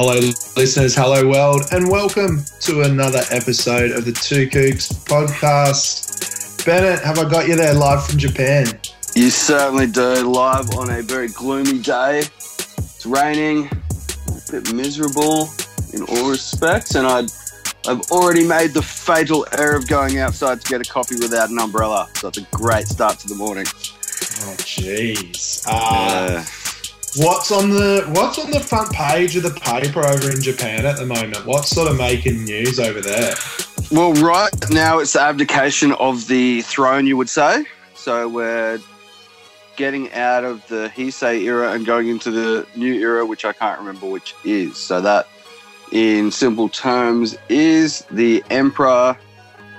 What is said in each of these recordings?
Hello, listeners. Hello, world, and welcome to another episode of the Two Kooks podcast. Bennett, have I got you there live from Japan? You certainly do. Live on a very gloomy day. It's raining, a bit miserable in all respects, and I'd, I've already made the fatal error of going outside to get a coffee without an umbrella. So it's a great start to the morning. Oh, jeez. Uh, What's on the What's on the front page of the paper over in Japan at the moment? What's sort of making news over there? Well, right now it's the abdication of the throne, you would say. So we're getting out of the Heisei era and going into the new era, which I can't remember which is. So that, in simple terms, is the emperor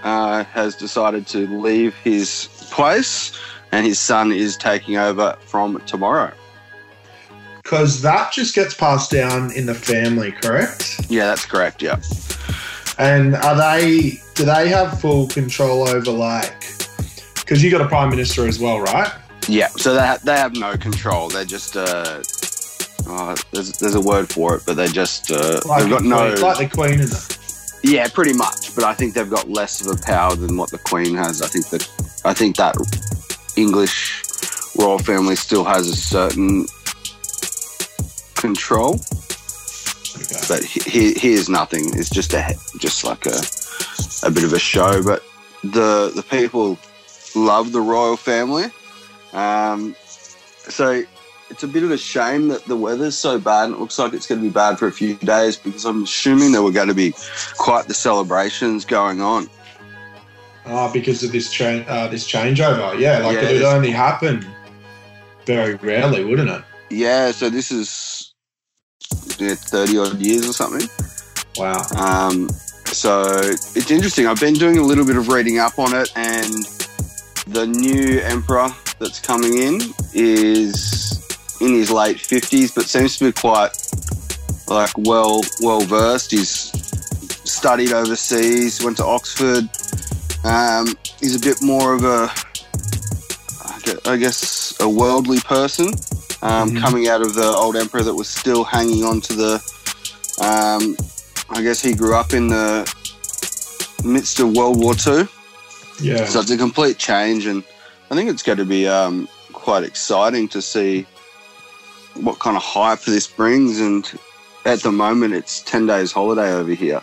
uh, has decided to leave his place, and his son is taking over from tomorrow. Because that just gets passed down in the family, correct? Yeah, that's correct. Yeah. And are they? Do they have full control over like? Because you got a prime minister as well, right? Yeah. So they ha- they have no control. They're just uh, oh, there's there's a word for it, but they just uh, Like they've got the no. like the queen and that. Yeah, pretty much. But I think they've got less of a power than what the Queen has. I think that I think that English royal family still has a certain control, Okay. but he, he, he is nothing. It's just a just like a a bit of a show. But the the people love the royal family. Um, so it's a bit of a shame that the weather's so bad and it looks like it's going to be bad for a few days because I'm assuming there were going to be quite the celebrations going on. Oh, because of this cha- uh, this changeover. Yeah, like Yeah, it would only happen very rarely, wouldn't it? Yeah, so this is 30 odd years or something. Wow. Um, so it's interesting. I've been doing a little bit of reading up on it, and the new emperor that's coming in is in his late 50s, but seems to be quite like well well versed. He's studied overseas, went to Oxford. Um, he's a bit more of a, I guess, a worldly person, um, Mhm. coming out of the old emperor that was still hanging on to the. Um, I guess he grew up in the midst of World War Two, Yeah. so it's a complete change, and I think it's going to be um, quite exciting to see what kind of hype this brings. And at the moment, it's ten days holiday over here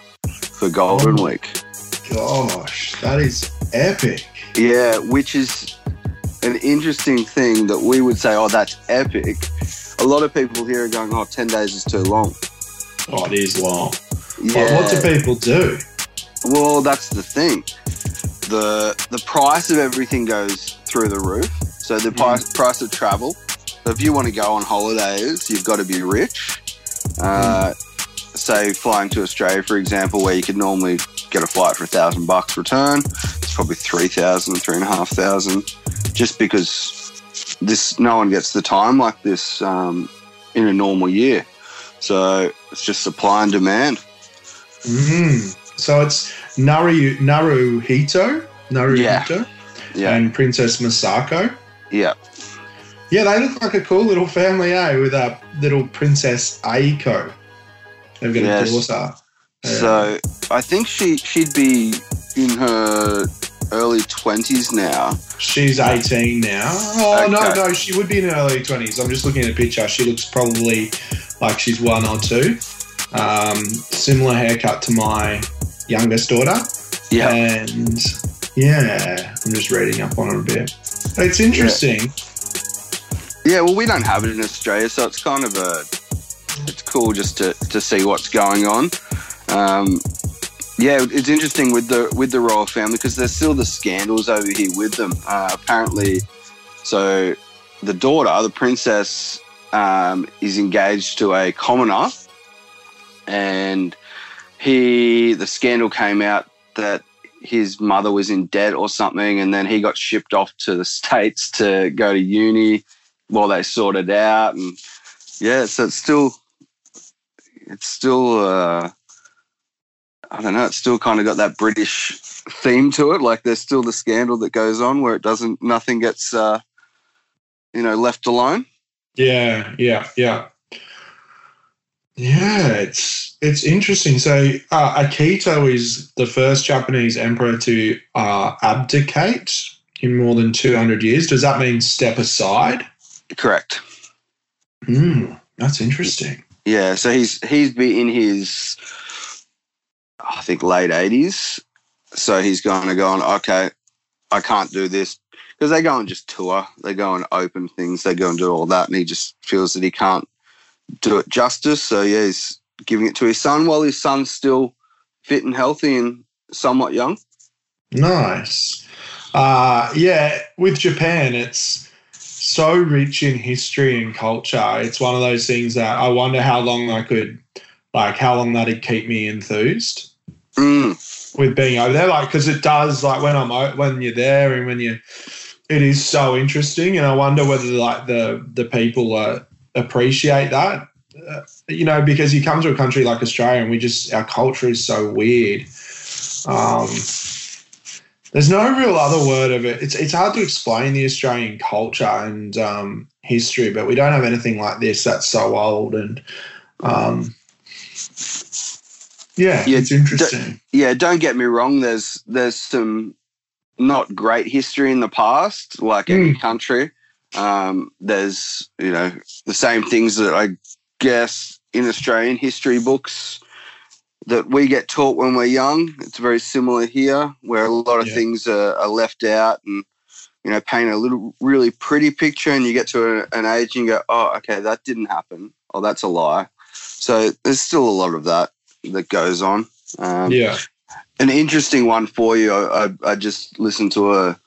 for Golden Oh. Week. Gosh, that is epic. Yeah, which is an interesting thing that we would say, oh, that's epic. A lot of people here are going, oh, 10 days is too long. Oh, it is long. Yeah. What do people do? Well, that's the thing. The the price of everything goes through the roof. So the price price of travel. So if you want to go on holidays, you've got to be rich. Uh, Say flying to Australia, for example, where you could normally get a flight for a thousand bucks return. It's probably three thousand, three and a half thousand, just because this no one gets the time like this um, in a normal year. So it's just supply and demand. Mm. So it's Naru Naruhito, Naruhito, Yeah, and Princess Masako. yeah. Yeah, they look like a cool little family, eh? With a little Princess Aiko. They've got Yes. a daughter. Yeah. So I think she she'd be in her early twenties now. She's 18 now. Oh, no, Okay. no, she would be in her early 20s. I'm just looking at a picture. She looks probably like she's one or two. Um, similar haircut to my youngest daughter. Yeah, And yeah, I'm just reading up on it a bit. It's interesting. yeah. Well, we don't have it in Australia, so it's kind of a it's cool just to to see what's going on. Um, yeah, it's interesting with the with the royal family because there's still the scandals over here with them. Uh, apparently, so the daughter, the princess, um, is engaged to a commoner, and he the scandal came out that his mother was in debt or something, and then he got shipped off to the states to go to uni while they sorted out, and yeah, so it's still it's still uh, I don't know, it's still kind of got that British theme to it. Like there's still the scandal that goes on where it doesn't nothing gets uh, you know left alone. Yeah, yeah, yeah. Yeah, it's it's interesting. So uh, Akihito is the first Japanese emperor to uh, abdicate in more than 200 years. Does that mean step aside? Correct. Hmm, that's interesting. Yeah, so he's he's in his I think late 80s. So he's going to go on, okay, I can't do this because they go and just tour, they go and open things, they go and do all that, and he just feels that he can't do it justice. So yeah, he's giving it to his son while his son's still fit and healthy and somewhat young. Nice. Uh, yeah, with Japan, it's so rich in history and culture. It's one of those things that I wonder how long I could, like, how long that'd keep me enthused Mm. with being over there. Like, because it does, like, when I'm when you're there and when you, it is so interesting, and I wonder whether like the the people uh, appreciate that. Uh, you know, because you come to a country like Australia and we just our culture is so weird. Um, there's no real other word of it. It's it's hard to explain the Australian culture and um, history, but we don't have anything like this that's so old and um, yeah, Yeah, it's interesting. Yeah, don't get me wrong. There's there's some not great history in the past, like any country. Um, there's you know the same things that I guess in Australian history books that we get taught when we're young. It's very similar here, where a lot of Yeah. things are, are left out and you know paint a little really pretty picture, and you get to a, an age and you go, oh, okay, that didn't happen. Oh, that's a lie. So there's still a lot of that that goes on. Um, yeah, an interesting one for you. I, I, I just listened to a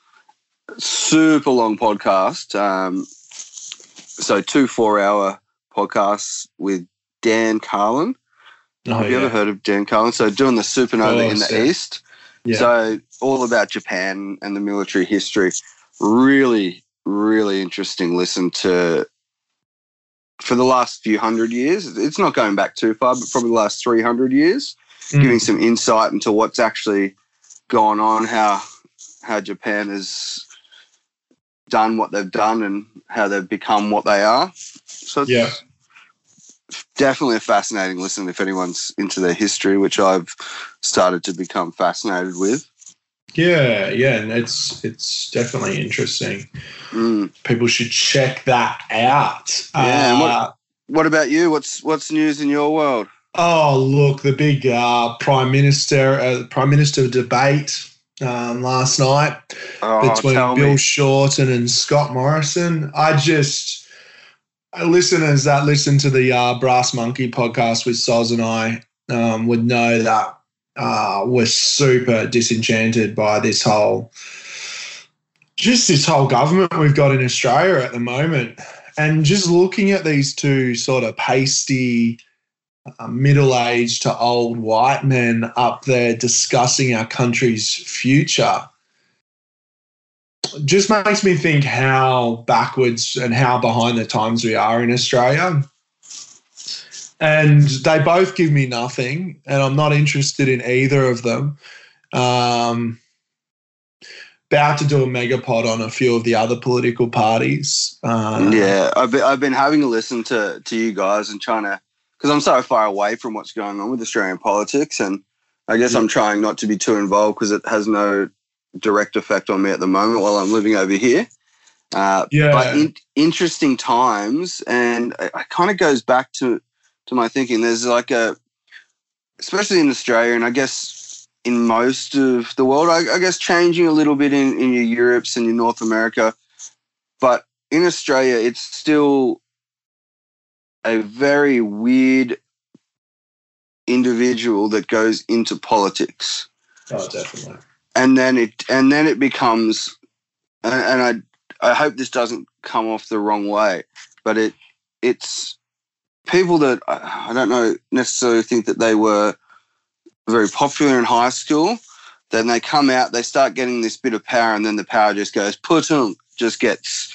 super long podcast. Um, so two four-hour podcasts with Dan Carlin. Oh, Have you yeah. ever heard of Dan Carlin? So doing the supernova in the east. Yeah. So all about Japan and the military history. Really, really interesting. Listen to for the last few hundred years. It's not going back too far, but probably the last three hundred years Mm. giving some insight into what's actually gone on, how how Japan has done what they've done, and how they've become what they are. So it's Yeah. Definitely a fascinating listen if anyone's into their history, which I've started to become fascinated with. Yeah, yeah, and it's it's definitely interesting. Mm. People should check that out. Yeah, and what- Uh, What about you? What's what's news in your world? oh, look, the big uh, prime minister uh, prime minister debate um, last night Oh, between Bill me. Shorten and Scott Morrison. I just uh, listeners that listen to the uh, Brass Monkey podcast with Soz and I um, would know that uh, we're super disenchanted by this whole just this whole government we've got in Australia at the moment. And just looking at these two sort of pasty, uh, middle aged to old white men up there discussing our country's future just makes me think how backwards and how behind the times we are in Australia. And they both give me nothing, and I'm not interested in either of them. Um, about to do a megapod on a few of the other political parties. Uh, yeah, I've been, I've been having a listen to to you guys and trying to because I'm so far away from what's going on with Australian politics, and I guess I'm trying not to be too involved because it has no direct effect on me at the moment while I'm living over here. Uh, Yeah. but in, interesting times, and it, it kind of goes back to to my thinking. There's like a, especially in Australia, and I guess in most of the world, I, I guess changing a little bit in in your Europes and your North America, but in Australia, it's still a very weird individual that goes into politics Oh, definitely. And then it and then it becomes and, and I I hope this doesn't come off the wrong way, but it it's people that I don't know necessarily think that they were very popular in high school. Then they come out, they start getting this bit of power, and then the power just goes putum, just gets,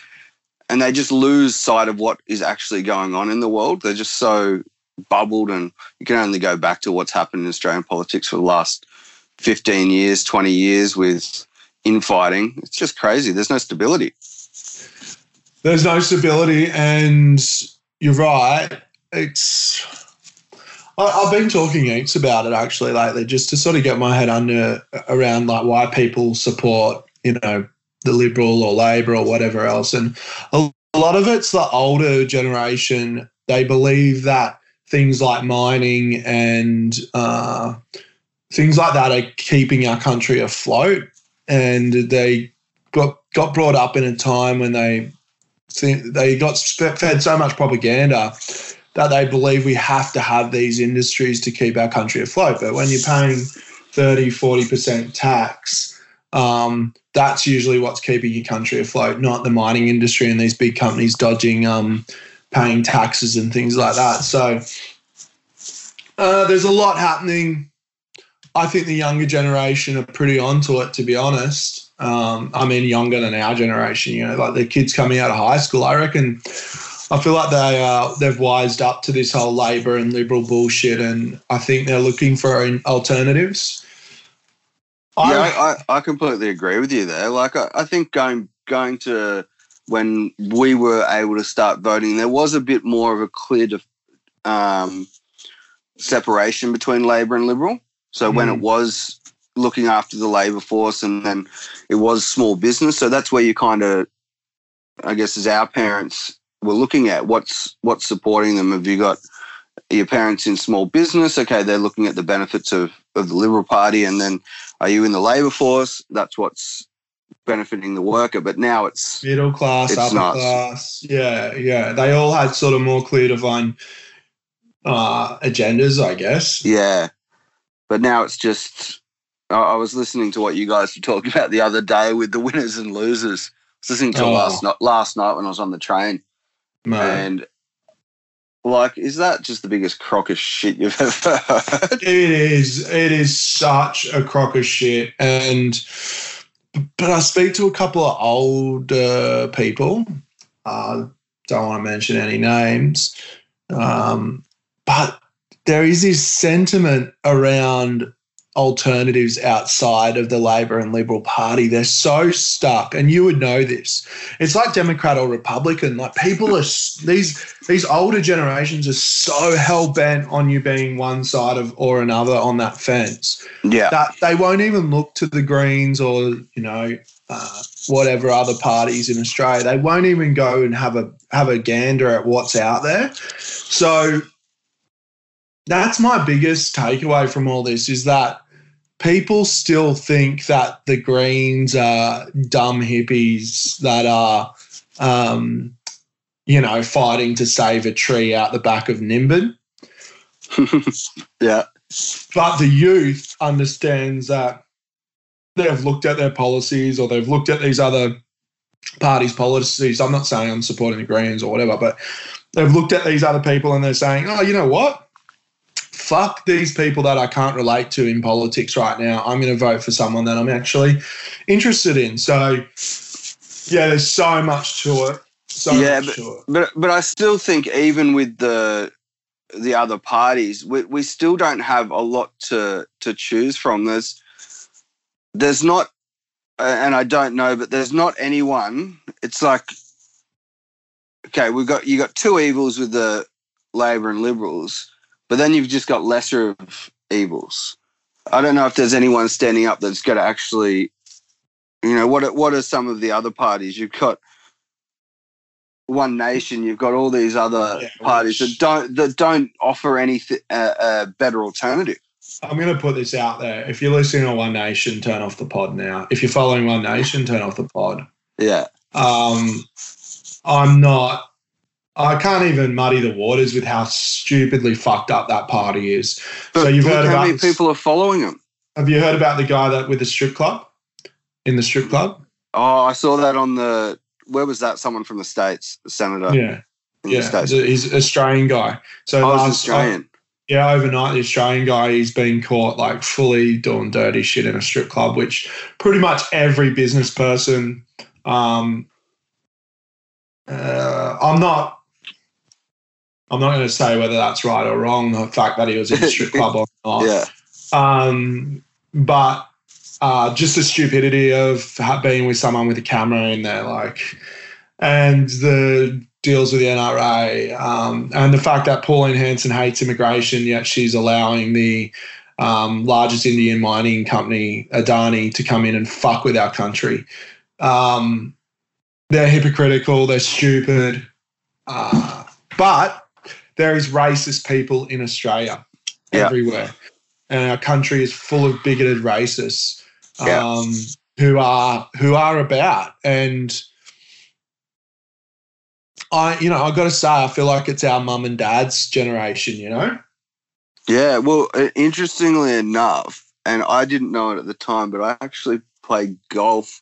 and they just lose sight of what is actually going on in the world. They're just so bubbled, and you can only go back to what's happened in Australian politics for the last 15 years, 20 years with infighting. It's just crazy. There's no stability. There's no stability, and you're right. It's I, I've been talking heaps about it actually lately, just to sort of get my head under around like why people support, you know, the Liberal or Labor or whatever else. And a lot of it's the older generation. They believe that things like mining and uh, things like that are keeping our country afloat. And they got got brought up in a time when they they got fed so much propaganda that they believe we have to have these industries to keep our country afloat. But when you're paying 30, 40% tax, um, that's usually what's keeping your country afloat, not the mining industry and these big companies dodging um, paying taxes and things like that. So uh, there's a lot happening. I think the younger generation are pretty onto it, to be honest. Um, I mean, younger than our generation, you know, like the kids coming out of high school. I reckon I feel like they uh, they've wised up to this whole Labor and Liberal bullshit, and I think they're looking for alternatives. Yeah, I, I, I completely agree with you there. Like, I, I think going going to when we were able to start voting, there was a bit more of a clear um, separation between Labor and Liberal. So mm. when it was looking after the labour force, and then it was small business. So that's where you kind of, I guess, as our parents we're looking at what's what's supporting them. Have you got your parents in small business? Okay, they're looking at the benefits of, of the Liberal Party, and then are you in the labour force? That's what's benefiting the worker. But now it's middle class, it's upper not. class. Yeah, yeah. They all had sort of more clear defined uh, agendas, I guess. Yeah, but now it's just. I was listening to what you guys were talking about the other day with the winners and losers. I was listening to oh. last night, last night when I was on the train, no. And like, is that just the biggest crock of shit you've ever heard? It is. It is such a crock of shit. And but I speak to a couple of older people. Uh, don't want to mention any names. Um, but there is this sentiment around alternatives outside of the Labor and Liberal Party. They're so stuck, and you would know this. It's like Democrat or Republican. Like people are these these older generations are so hell bent on you being one side of or another on that fence. Yeah, that they won't even look to the Greens or you know. Uh, whatever other parties in Australia, they won't even go and have a have a gander at what's out there. So that's my biggest takeaway from all this is that people still think that the Greens are dumb hippies that are, um, you know, fighting to save a tree out the back of Nimbin. yeah. But the youth understands that they've looked at their policies or they've looked at these other parties' policies. I'm not saying I'm supporting the Greens or whatever, but they've looked at these other people and they're saying, oh, you know what? Fuck these people that I can't relate to in politics right now. I'm going to vote for someone that I'm actually interested in. So, yeah, there's so much to it. So yeah, but, but but I still think even with the the other parties, we, we still don't have a lot to to choose from. There's there's not, uh, and I don't know, but there's not anyone. It's like okay, we've got you got two evils with the Labor and Liberals but then you've just got lesser of evils. I don't know if there's anyone standing up that's going to actually, you know, what are, what are some of the other parties? You've got One Nation. You've got all these other yeah, parties that don't that don't offer any th- uh, uh, better alternative. I'm going to put this out there. If you're listening to One Nation, turn off the pod now. If you're following One Nation, turn off the pod. Yeah. Um, I'm not I can't even muddy the waters with how stupidly fucked up that party is. But so you've heard about how about many people are following them. Have you heard about the guy that with the strip club in the strip club? Oh, I saw that on the where was that? Someone from the states, a senator. Yeah, yeah, he's, a, he's an Australian guy. So oh, last, Australian. yeah, overnight the Australian guy he's been caught like fully doing dirty shit in a strip club, which pretty much every business person. Um, uh, I'm not I'm not going to say whether that's right or wrong, the fact that he was in a strip club or not. Yeah. Um, but uh, just the stupidity of being with someone with a camera in there, like, and the deals with the NRA, um, and the fact that Pauline Hanson hates immigration, yet she's allowing the um, largest Indian mining company, Adani, to come in and fuck with our country. Um, they're hypocritical, they're stupid, uh, but there is racist people in Australia Yeah. everywhere, and our country is full of bigoted racists Yeah. um, who are who are about and. I, you know, I got to say, I feel like it's our mum and dad's generation. You know, Yeah, well, uh, interestingly enough, and I didn't know it at the time, but I actually played golf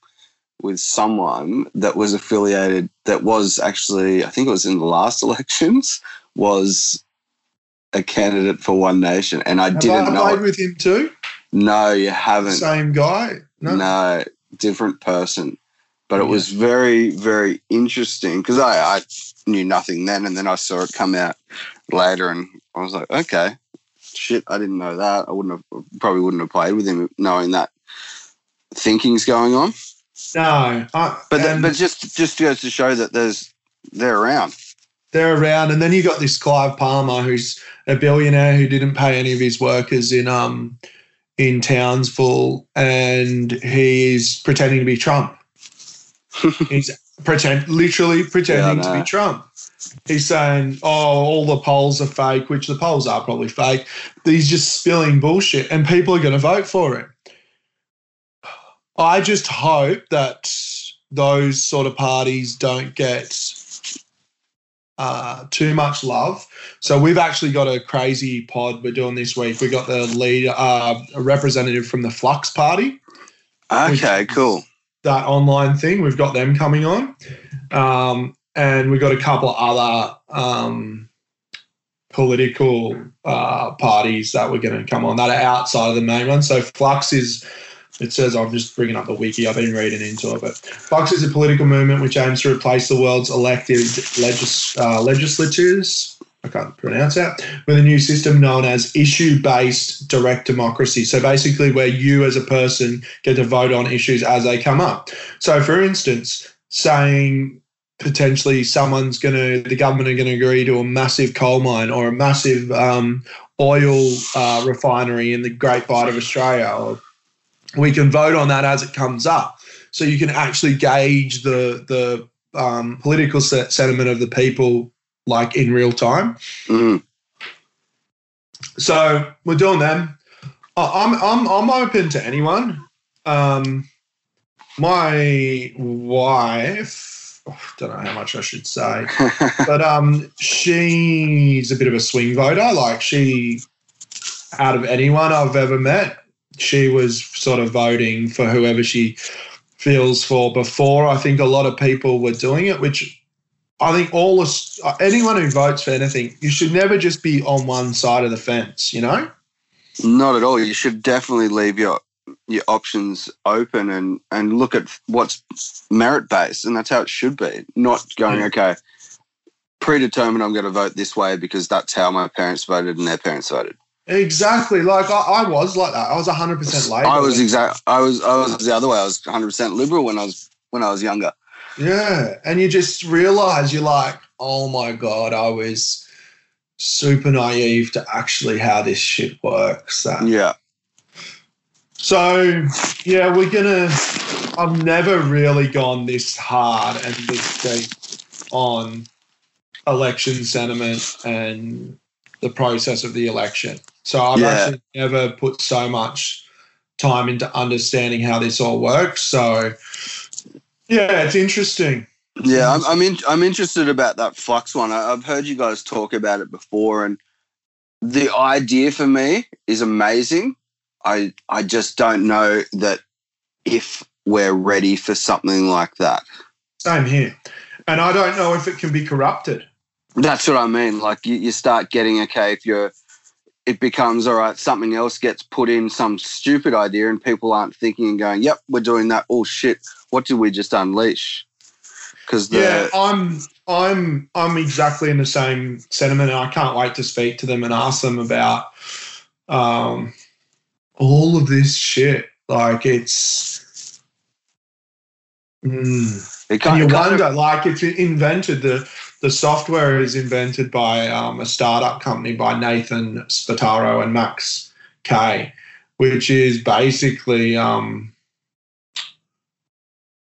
with someone that was affiliated, that was actually, I think it was in the last elections, was a candidate for One Nation. And I have didn't I know. played It. with him too? No, you haven't. Same guy? No. No, different person. But it was very, very interesting because I, I knew nothing then, and then I saw it come out later, and I was like, okay, shit, I didn't know that. I wouldn't have probably wouldn't have played with him knowing that thinking's going on. No. I, But th- but just just goes to show that there's they're around. They're around, and then you got this Clive Palmer, who's a billionaire who didn't pay any of his workers in um in Townsville, and he's pretending to be Trump. he's pretend literally pretending Yeah, to be. Trump. He's saying, "Oh, all the polls are fake," which the polls are probably fake. He's just spilling bullshit, and people are going to vote for him. I just hope that those sort of parties don't get uh, too much love. So we've actually got a crazy pod we're doing this week. We got the lead, uh, a representative from the Flux Party Okay, cool. that online thing. We've got them coming on. Um, and we've got a couple of other um, political uh, parties that we're going to come on that are outside of the main one. So Flux is, it says, I'm just bringing up the wiki, I've been reading into it, but Flux is a political movement which aims to replace the world's elected legis- uh, legislatures. I can't pronounce that, with a new system known as issue based direct democracy. So basically, where you as a person get to vote on issues as they come up. So, for instance, saying potentially someone's going to, the government are going to agree to a massive coal mine or a massive um, oil uh, refinery in the Great Bight of Australia, or we can vote on that as it comes up. So you can actually gauge the the um, political se- sentiment of the people like in real time. Mhm. So we're doing them. I'm I'm I'm open to anyone. Um, my wife, oh, don't know how much I should say, but um, she's a bit of a swing voter. Like she, out of anyone I've ever met, she was sort of voting for whoever she feels for. Before I think a lot of people were doing it, which I think all us, anyone who votes for anything, you should never just be on one side of the fence. You know. Not at all. You should definitely leave your your options open and and look at what's merit based, and that's how it should be. Not going Yeah. okay, predetermined. I'm going to vote this way because that's how my parents voted and their parents voted. Exactly. Like I, I was like that. I was hundred percent Labor. I was exact. I was I was the other way. I was 100 percent liberal when I was when I was younger. Yeah, and you just realize you're like, oh my god, I was super naive to actually how this shit works. Yeah, So yeah, we're gonna. I've never really gone this hard and this deep on election sentiment and the process of the election. So I've Yeah. actually never put so much time into understanding how this all works. So yeah, it's interesting. yeah. I'm I'm, in, I'm interested about that flux one. I, I've heard you guys talk about it before, and the idea for me is amazing. I I just don't know that if we're ready for something like that. Same here. And I don't know if it can be corrupted. That's what I mean. Like you, you start getting okay if you're it becomes all right, something else gets put in some stupid idea and people aren't thinking and going, Yep, we're doing that. Oh shit, what did we just unleash? Because Yeah, I'm I'm I'm exactly in the same sentiment and I can't wait to speak to them and ask them about um all of this shit. Like it's mm. it and kind, you it kind wonder, of, like it's invented the the software is invented by um, a startup company by Nathan Spataro and Max Kaye, which is basically um,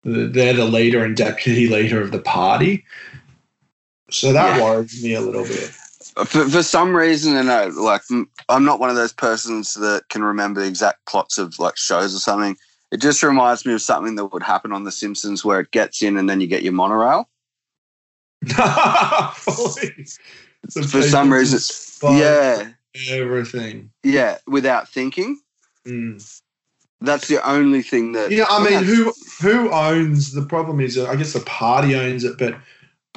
they're the leader and deputy leader of the party. So that Yeah. worries me a little bit. For, for some reason, and I, like I'm not one of those persons that can remember the exact plots of like shows or something. It just reminds me of something that would happen on The Simpsons, where it gets in and then you get your monorail. For some reason- Yeah, everything. yeah, without thinking. Mm. That's the only thing that. Yeah, I mean, who who owns the problem is uh, I guess the party owns it, but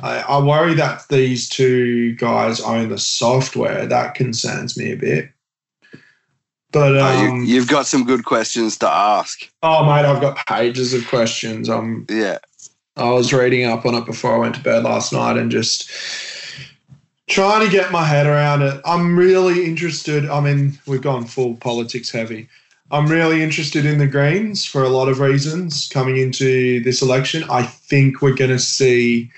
I, I worry that these two guys own the software. That concerns me a bit. But Oh, um, you, you've got some good questions to ask. oh mate, I've got pages of questions. Um, Yeah, I was reading up on it before I went to bed last night and just trying to get my head around it. I'm really interested. I mean, we've gone full politics heavy. I'm really interested in the Greens for a lot of reasons coming into this election. I think we're going to see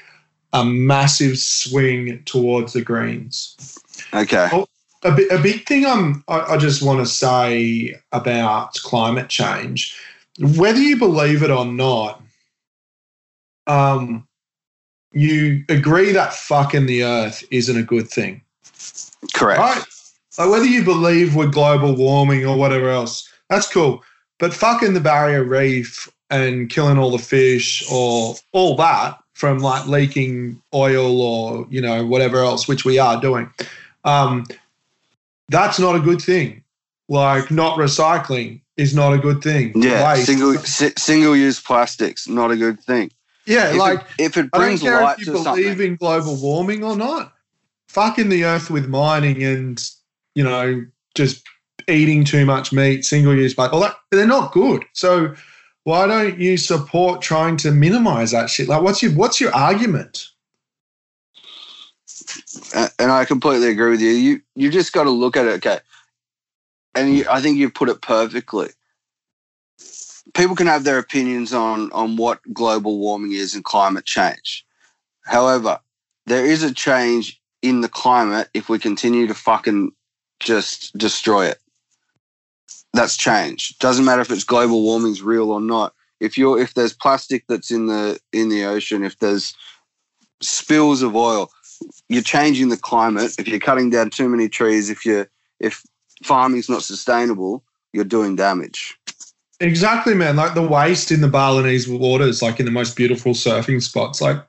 a massive swing towards the Greens. okay. Oh, a, bi- a big thing I'm, I, I just want to say about climate change, whether you believe it or not, um, you agree that fucking the earth isn't a good thing, Correct. right? Like whether you believe we're global warming or whatever else, that's cool. But fucking the barrier reef and killing all the fish or all that from like leaking oil or you know whatever else, which we are doing, um, that's not a good thing. Like not recycling is not a good thing. Yeah, Waste- single si, single use plastics not a good thing. Yeah, If like it, if it I don't care light if you believe something, in global warming or not. Fucking the earth with mining and you know just eating too much meat, single use, but all that they're not good. So why don't you support trying to minimize that shit? Like, what's your what's your argument? and I completely agree with you. You you just got to look at it, okay? And you, I think you've put it perfectly. People can have their opinions on on what global warming is and climate change. However, there is a change in the climate if we continue to fucking just destroy it. That's change. Doesn't matter if it's global warming's real or not. If you're if there's plastic that's in the in the ocean, if there's spills of oil, you're changing the climate. If you're cutting down too many trees, if you if farming's not sustainable, you're doing damage. Exactly, man. Like the waste in the Balinese waters, like in the most beautiful surfing spots. Like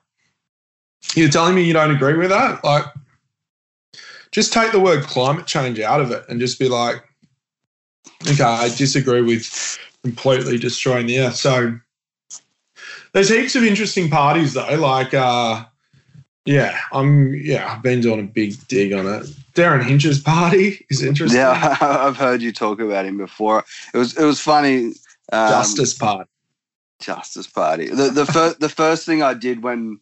you're telling me you don't agree with that? Like just take the word climate change out of it and just be like, okay, I disagree with completely destroying the earth. So there's heaps of interesting parties though. Like uh yeah, I'm yeah, I've been doing a big dig on it. Derryn Hinch's party is interesting. Yeah, I've heard you talk about him before. It was it was funny. Um, Justice Party. Justice Party. The the first the first thing I did when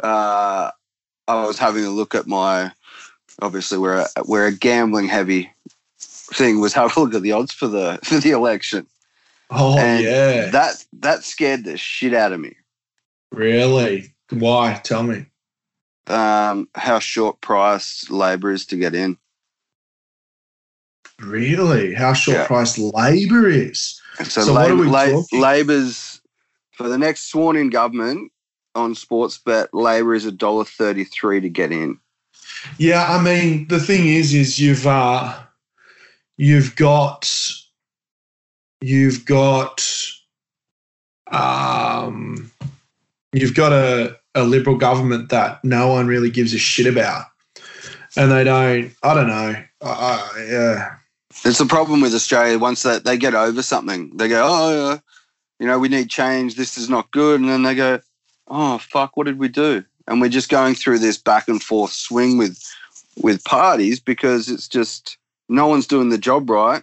uh, I was having a look at my obviously we're a, we're a gambling heavy thing was have a look at the odds for the for the election. Oh and yeah. That that scared the shit out of me. Really? Why? Tell me. Um, how short priced Labor is to get in. Really? How short Yeah. priced labour is? So, So what Labor, are we La- talking? Labor's for the next sworn in government on Sportsbet, Labor is a dollar thirty three to get in. Yeah, I mean the thing is, is you've uh, you've got you've got um, you've got a, a liberal government that no one really gives a shit about, and they don't. I don't know. Uh, yeah. It's the problem with Australia. Once that they get over something, they go, "Oh, yeah, you know, we need change. This is not good," and then they go, "Oh, fuck, what did we do?" And we're just going through this back and forth swing with with parties because it's just no one's doing the job right.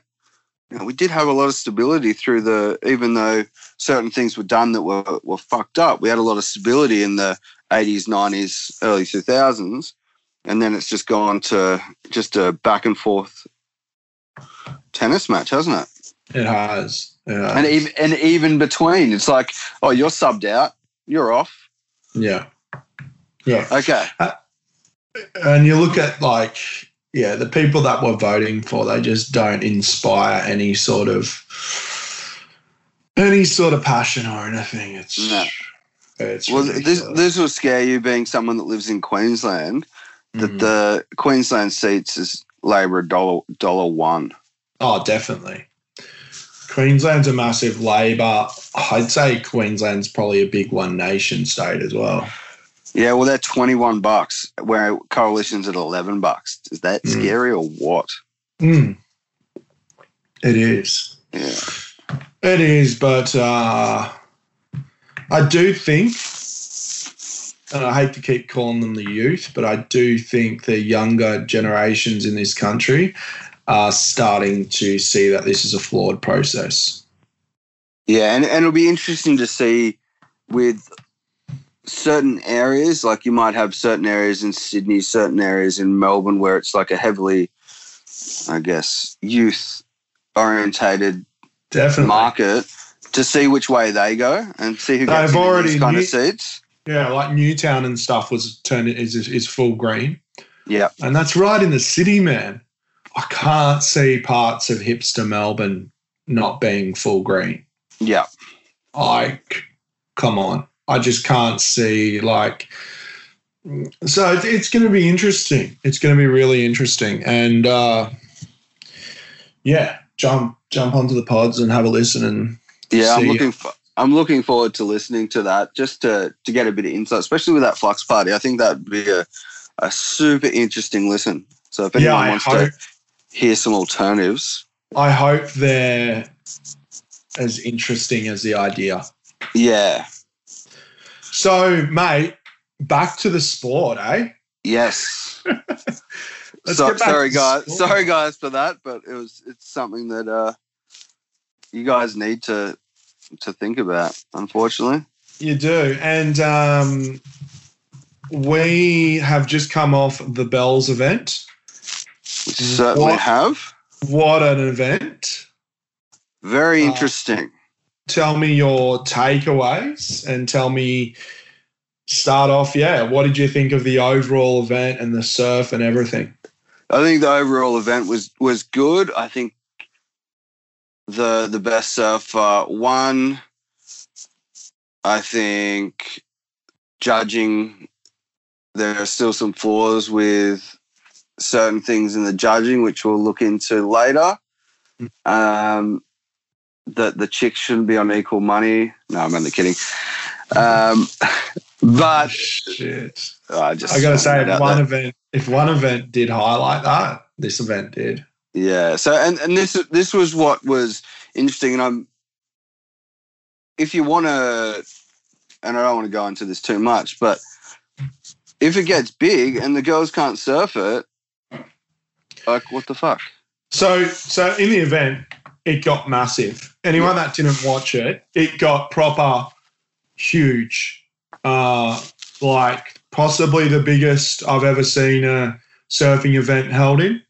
You know, we did have a lot of stability through the, even though certain things were done that were were fucked up. We had a lot of stability in the 80s, 90s, early 2000s, and then it's just gone to just a back and forth tennis match, hasn't it? It has. It has. And even and even between, it's like, oh, you're subbed out, you're off. yeah. Yeah. Okay, uh, and you look at like yeah, the people that we're voting for, they just don't inspire any sort of any sort of passion or anything. It's No. it's Well, this ridiculous. this will scare you, being someone that lives in Queensland. That Mhm. the Queensland seats is Labor dollar dollar one. oh definitely. Queensland's a massive Labor. I'd say Queensland's probably a big one nation state as well. Yeah, well, they're twenty one bucks, where coalition's at eleven bucks. Is that Mm. scary or what? Mm. It is. Yeah, It is, but uh, I do think, and I hate to keep calling them the youth, but I do think the younger generations in this country are starting to see that this is a flawed process. yeah, and and it'll be interesting to see with certain areas. Like you might have certain areas in Sydney, certain areas in Melbourne, where it's like a heavily, I guess, youth orientated Definitely. market to see which way they go and see who They've gets already these kind knew- of seats. Yeah, like Newtown and stuff was turned is is full green, Yeah, and that's right in the city, man. I can't see parts of hipster Melbourne not being full green. yeah, like come on i just can't see like so it- it's going to be interesting it's going to be really interesting and uh yeah jump jump onto the pods and have a listen and yeah. I'm looking. For, I'm looking forward to listening to that just to to get a bit of insight, especially with that Flux Party. I think that'd be a a super interesting listen. So if anyone yeah wants hope to hear some alternatives, i hope they're as interesting as the idea yeah, so mate back to the sport eh yes. So, sorry guys, sorry guys for that, but it was it's something that uh you guys need to to think about. Unfortunately. You do. And um, we have just come off the Bells event. We certainly What? have. What an event. Very Uh, interesting. Tell me your takeaways and tell me, start off, yeah, what did you think of the overall event and the surf and everything? I think the overall event was was good. I think the the best surfer won. I think judging there are still some flaws with certain things in the judging, which we'll look into later. Um, that the chicks shouldn't be on equal money. No, I'm only kidding. Um, but Shit. I just I got to say, if one there. event, if one event did highlight that, this event did. Yeah. So and and this this was what was interesting, and I'm if you want to, and I don't want to go into this too much, but if it gets big and the girls can't surf it, like what the fuck? So, so in the event, it got massive. Anyone that didn't watch it, it got proper huge. Uh, like possibly the biggest I've ever seen a surfing event held in.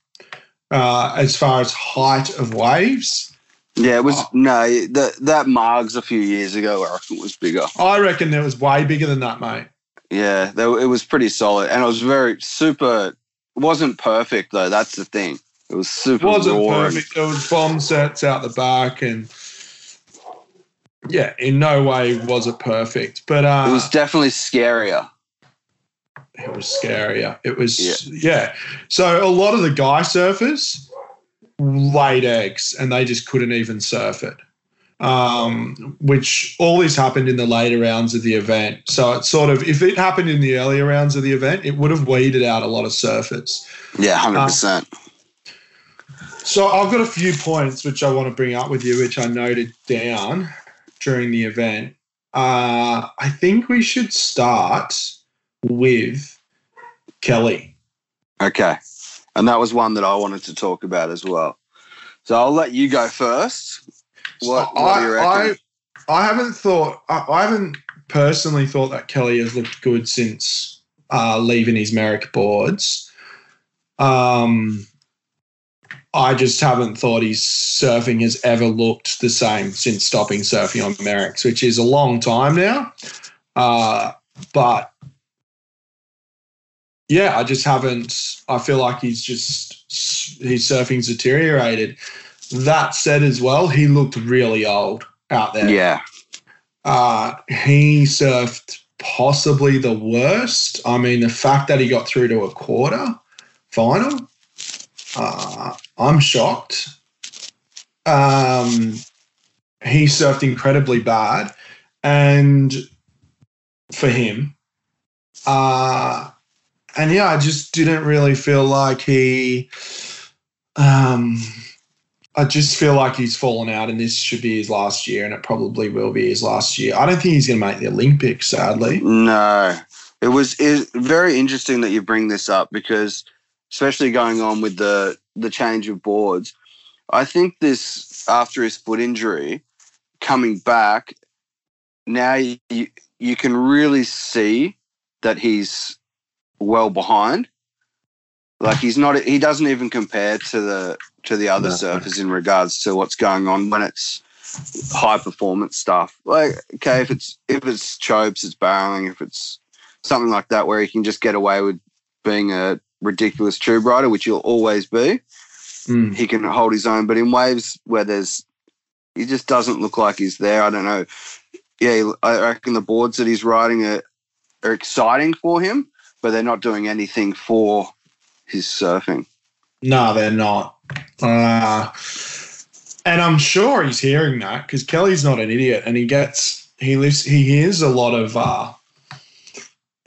Uh, as far as height of waves, Yeah, it was Oh. no that that Margs a few years ago. I reckon was bigger. I reckon it was way bigger than that, mate. Yeah, it was pretty solid, and it was very super. It wasn't perfect though. That's the thing. It was super. It wasn't and- perfect. There was bomb sets out the back, and yeah, in no way was it perfect. But uh, It was definitely scarier. it was scarier. It was yeah. So a lot of the guy surfers laid eggs and they just couldn't even surf it. Um, which all this happened in the later rounds of the event. So it's sort of if it happened in the earlier rounds of the event, it would have weeded out a lot of surfers. Yeah, hundred percent. So I've got a few points which I want to bring up with you, which I noted down during the event. Uh, I think we should start with Kelly. Okay, and that was one that I wanted to talk about as well. So I'll let you go first. What, what do you reckon? I, I haven't thought. I, I haven't personally thought that Kelly has looked good since uh, leaving his Merrick boards. Um, I just haven't thought his surfing has ever looked the same since stopping surfing on Merricks, which is a long time now. Uh, but yeah, I just haven't. I feel like he's just his surfing's deteriorated. That said, as well, he looked really old out there. Yeah. Uh, he surfed possibly the worst. I mean, the fact that he got through to a quarter final, uh, I'm shocked. Um, he surfed incredibly bad, and for him, uh, and yeah, I just didn't really feel like he. Um, I just feel like he's fallen out, and this should be his last year, and it probably will be his last year. I don't think he's going to make the Olympics, sadly. No, it was very interesting that you bring this up because, especially going on with the the change of boards, I think this after his foot injury, coming back, now you you can really see that he's well behind. Like he's not, he doesn't even compare to the to the other no. surfers in regards to what's going on when it's high performance stuff. Like okay, if it's if it's chopes, it's barreling. If it's something like that where he can just get away with being a ridiculous tube rider, which he'll always be, mm. he can hold his own. But in waves where there's, he just doesn't look like he's there. I don't know. Yeah, I reckon the boards that he's riding are, are exciting for him, but they're not doing anything for his surfing. No, they're not. Uh, and I'm sure he's hearing that because Kelly's not an idiot, and he gets he lives he hears a lot of uh,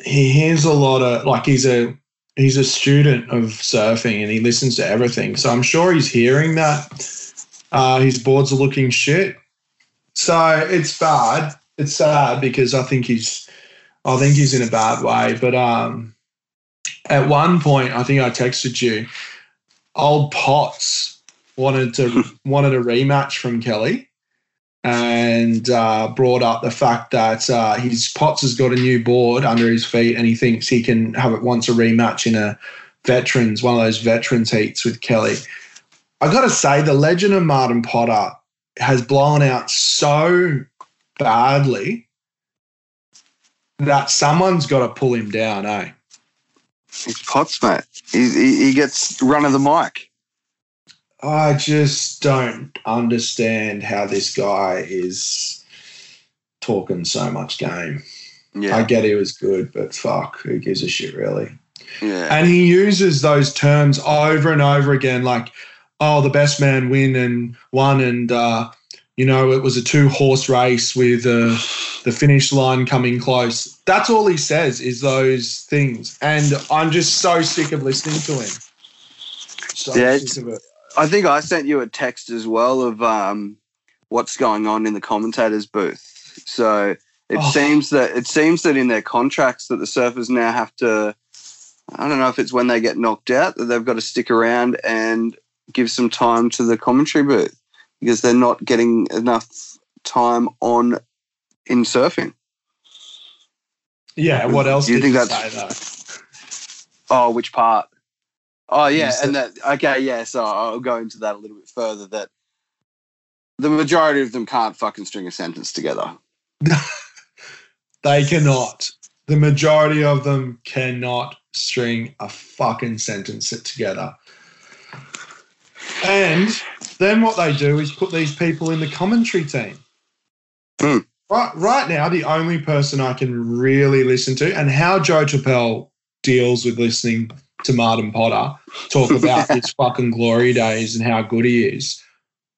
he hears a lot of like he's a he's a student of surfing and he listens to everything. So I'm sure he's hearing that. Uh, his boards are looking shit. So it's bad. It's sad because I think he's I think he's in a bad way. But um, at one point, I think I texted you. Old Potts wanted to wanted a rematch from Kelly, and uh, brought up the fact that uh, his Potts has got a new board under his feet, and he thinks he can have it once a rematch in a veterans one of those veterans heats with Kelly. I got to say, the legend of Martin Potter has blown out so badly that someone's got to pull him down, eh? He's Potts, mate. He, he, he gets run of the mic. I just don't understand how this guy is talking so much game. Yeah. I get he was good, but fuck, who gives a shit, really? Yeah. And he uses those terms over and over again, like, oh, the best man win and won, and uh, you know, it was a two horse race with uh, the finish line coming close. That's all he says is those things. And I'm just so sick of listening to him. So yeah, I think I sent you a text as well of um, what's going on in the commentators booth. So it oh. seems that it seems that in their contracts that the surfers now have to I don't know if it's when they get knocked out that they've got to stick around and give some time to the commentary booth because they're not getting enough time on in surfing. Yeah. What else? Do you think that's? Oh, which part? Oh, yeah, and that. Okay, yeah. So I'll go into that a little bit further. That the majority of them can't fucking string a sentence together. they cannot. The majority of them cannot string a fucking sentence together. And then what they do is put these people in the commentary team. Mm. Right, right now, the only person I can really listen to, and how Joe Turpel deals with listening to Martin Potter talk about his fucking glory days and how good he is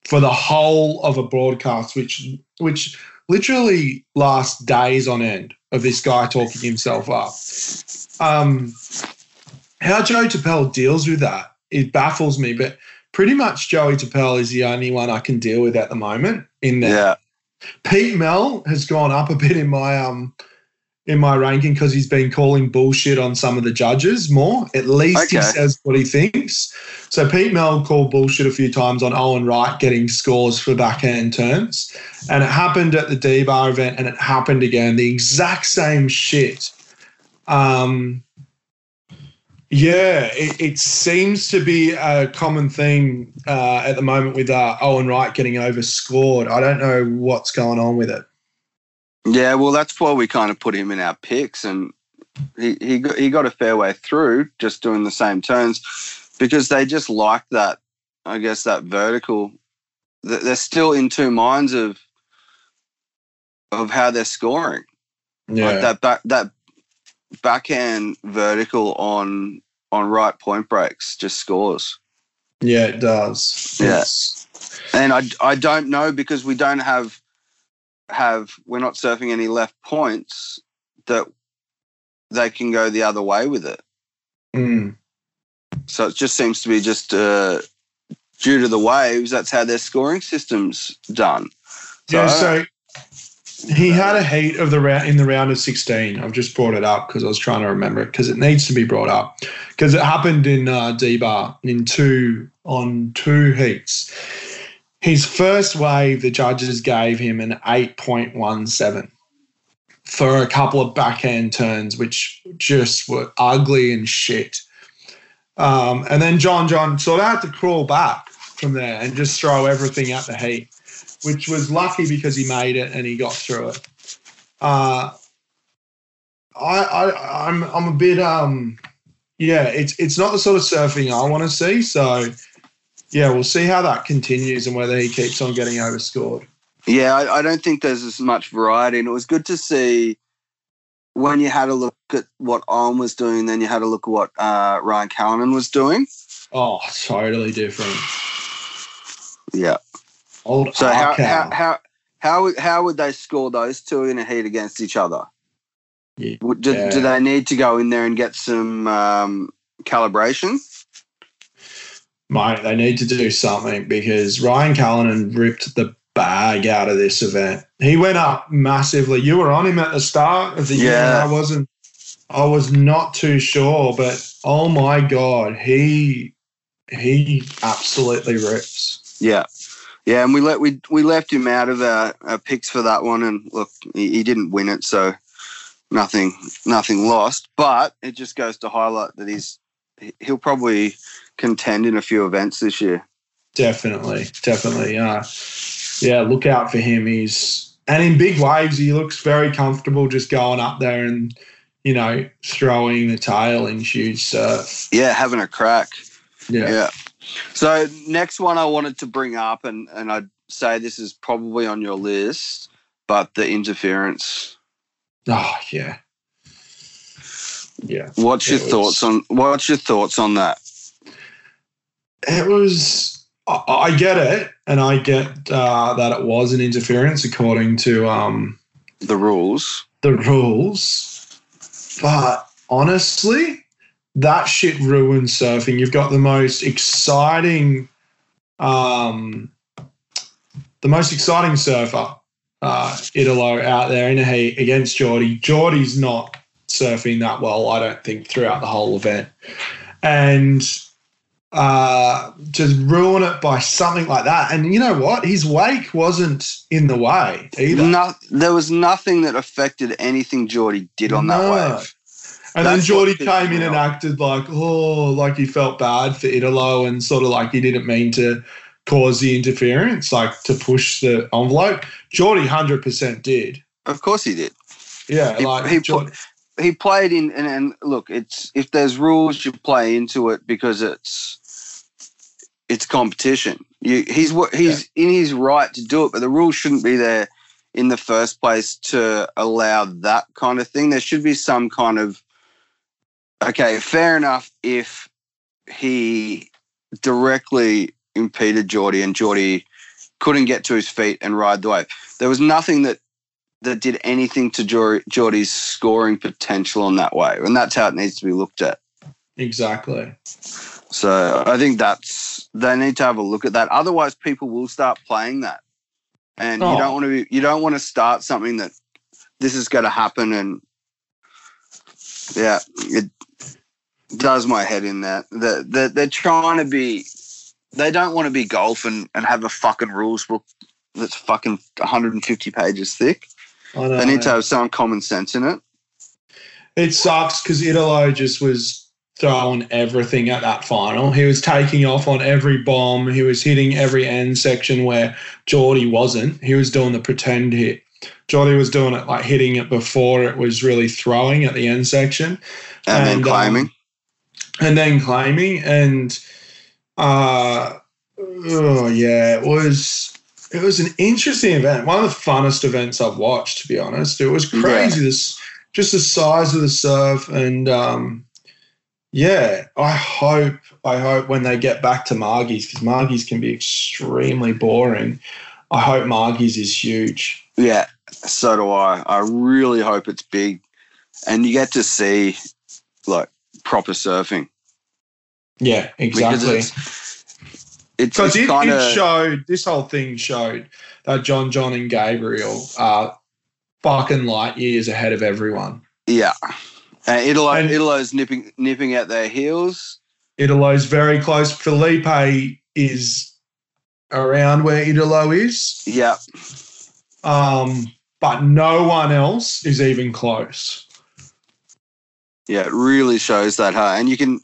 for the whole of a broadcast, which which literally lasts days on end of this guy talking himself up. Um, how Joe Turpel deals with that, it baffles me, but pretty much Joey Turpel is the only one I can deal with at the moment in there. Yeah. Pete Mel has gone up a bit in my um in my ranking because he's been calling bullshit on some of the judges more. At least okay. he says what he thinks. So Pete Mel called bullshit a few times on Owen Wright getting scores for backhand turns. And it happened at the D-Bah event and it happened again. The exact same shit. Um yeah, it, it, seems to be a common theme uh, at the moment with uh, Owen Wright getting overscored. I don't know what's going on with it. Yeah, well, that's why we kind of put him in our picks, and he he got, he got a fair way through just doing the same turns because they just like that. I guess that vertical. They're still in two minds of of how they're scoring. Yeah. Like that back that backhand vertical on on right point breaks just scores. yeah, it does. Yeah. And I I don't know because we don't have have we're not surfing any left points that they can go the other way with it. mm. So it just seems to be just uh, due to the waves. That's how their scoring system's done. So Yeah, so he had a heat of the round in the round of 16. I've just brought it up because I was trying to remember it because it needs to be brought up because it happened in uh, D-Bah in two on two heats. His first wave, the judges gave him an 8.17 for a couple of backhand turns, which just were ugly and shit. Um, and then John John sort of had to crawl back from there and just throw everything at the heat which was lucky because he made it and he got through it. Uh, I, I I'm I'm a bit um yeah it's it's not the sort of surfing I want to see so yeah we'll see how that continues and whether he keeps on getting overscored. Yeah, I, I don't think there's as much variety, and it was good to see when you had a look at what Owen was doing, then you had a look at what uh, Ryan Callinan was doing. Oh, totally different. Yeah. Old So how, how how how would- how would they score those two in a heat against each other? Yeah. Would- Do, do they need to go in there and get some um, calibration? Mate, they need to do something because Ryan Callinan ripped the bag out of this event. He went up massively. You were on him at the start of the year. Yeah. I wasn't. I was not too sure, but oh my god, he he absolutely rips. Yeah, yeah, and we let we we left him out of our, our picks for that one, and look, he, he didn't win it, so nothing nothing lost. But it just goes to highlight that he's he'll probably contend in a few events this year. Definitely, definitely. Uh, yeah, look out for him. He's and in big waves, he looks very comfortable just going up there and you know throwing the tail in huge surf. Yeah, having a crack. Yeah. Yeah. So next one I wanted to bring up, and and I'd say this is probably on your list, but the interference. Oh yeah. Yeah. What's your was- thoughts on what's your thoughts on that? It was. I, I get it, and I get uh, that it was an interference according to um, The rules. the rules, but honestly, that shit ruins surfing. You've got the most exciting, um, the most exciting surfer, uh, Italo, out there in a heat against Jordy. Jordy's not surfing that well, I don't think, throughout the whole event, and uh, just ruin it by something like that. And you know what? His wake wasn't in the way either. No, there was nothing that affected anything Jordy did on that wave. And then That's Jordy came in and acted like, oh, like he felt bad for Italo and sort of like he didn't mean to cause the interference, like to push the envelope. Jordy 100% did. Of course he did. Yeah, He- like he Jordy- He played in, and, and look, it's if there's rules, you play into it because it's it's competition. You, he's he's in his right to do it, but the rules shouldn't be there in the first place to allow that kind of thing. There should be some kind of okay, fair enough if he directly impeded Jordy and Jordy couldn't get to his feet and ride the wave. There was nothing that that did anything to Geor- Jordy's scoring potential on that wave, and that's how it needs to be looked at. exactly. So I think that's they need to have a look at that. Otherwise, people will start playing that, and Oh. you don't oh. want to be you don't want to start something that this is going to happen, and yeah, it does my head in that. That they're, they're trying to be, they don't want to be golf and, and have a fucking rules book that's fucking 150 pages thick. They need to have some common sense in it. It sucks because Italo just was throwing everything at that final. He was taking off on every bomb. He was hitting every end section where Jordy wasn't. He was doing the pretend hit. Jolly was doing it like hitting it before it was really throwing at the end section, and, then climbing. um, and then climbing. and uh oh yeah it was it was an interesting event one of the funnest events i've watched to be honest it was crazy this just the size of the surf and um yeah i hope i hope when they get back to margie's because margie's can be extremely boring i hope margie's is huge Yeah, so do I. I really hope it's big, and you get to see like proper surfing yeah because exactly it's it's, Because it, kind it showed, this whole thing showed that John, John, and Gabriel are fucking light years ahead of everyone. yeah. Uh, Italo And- Italo's nipping nipping at their heels. Italo's very close. Felipe is around where Italo is, Yeah, um, but no one else is even close. yeah. It really shows that, huh? And you can,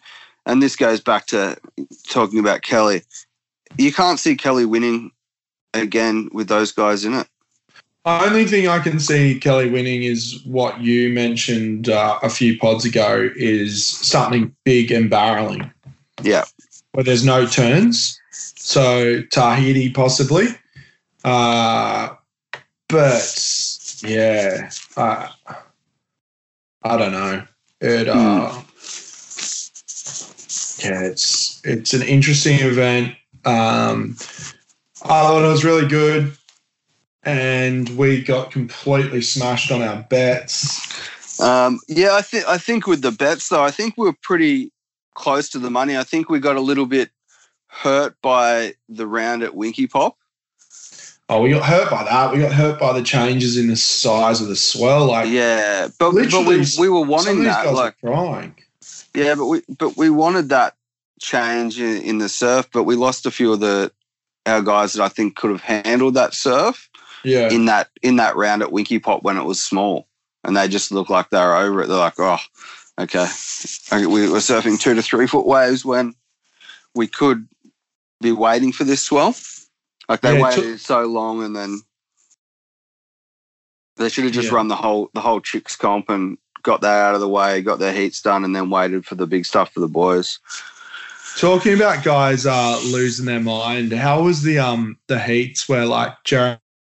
and this goes back to talking about Kelly. You can't see Kelly winning again with those guys in it. Only thing I can see Kelly winning is what you mentioned uh, a few pods ago is something big and barreling. Yeah. where there's no turns. So Tahiti possibly. Uh, but yeah, uh, I don't know. It uh, yeah, it's it's an interesting event. Um, I thought it was really good, and we got completely smashed on our bets. Um, yeah, I think I think with the bets though, I think we were pretty close to the money. I think we got a little bit hurt by the round at Winkipop. Oh, we got hurt by that. We got hurt by the changes in the size of the swell. Like, Yeah, but, but we, we were wanting that. Like, crying. yeah, but we but we wanted that change in, in the surf, but we lost a few of the our guys that I think could have handled that surf Yeah, in that in that round at Winkipop when it was small, and they just looked like they were over it. They're like, oh, okay, we were surfing two to three foot waves when we could be waiting for this swell. Like they Yeah, waited so long, and then they should have just Yeah. run the whole the whole chicks comp and got that out of the way, got their heats done, and then waited for the big stuff for the boys. Talking about guys uh, losing their mind, how was the um the heats where like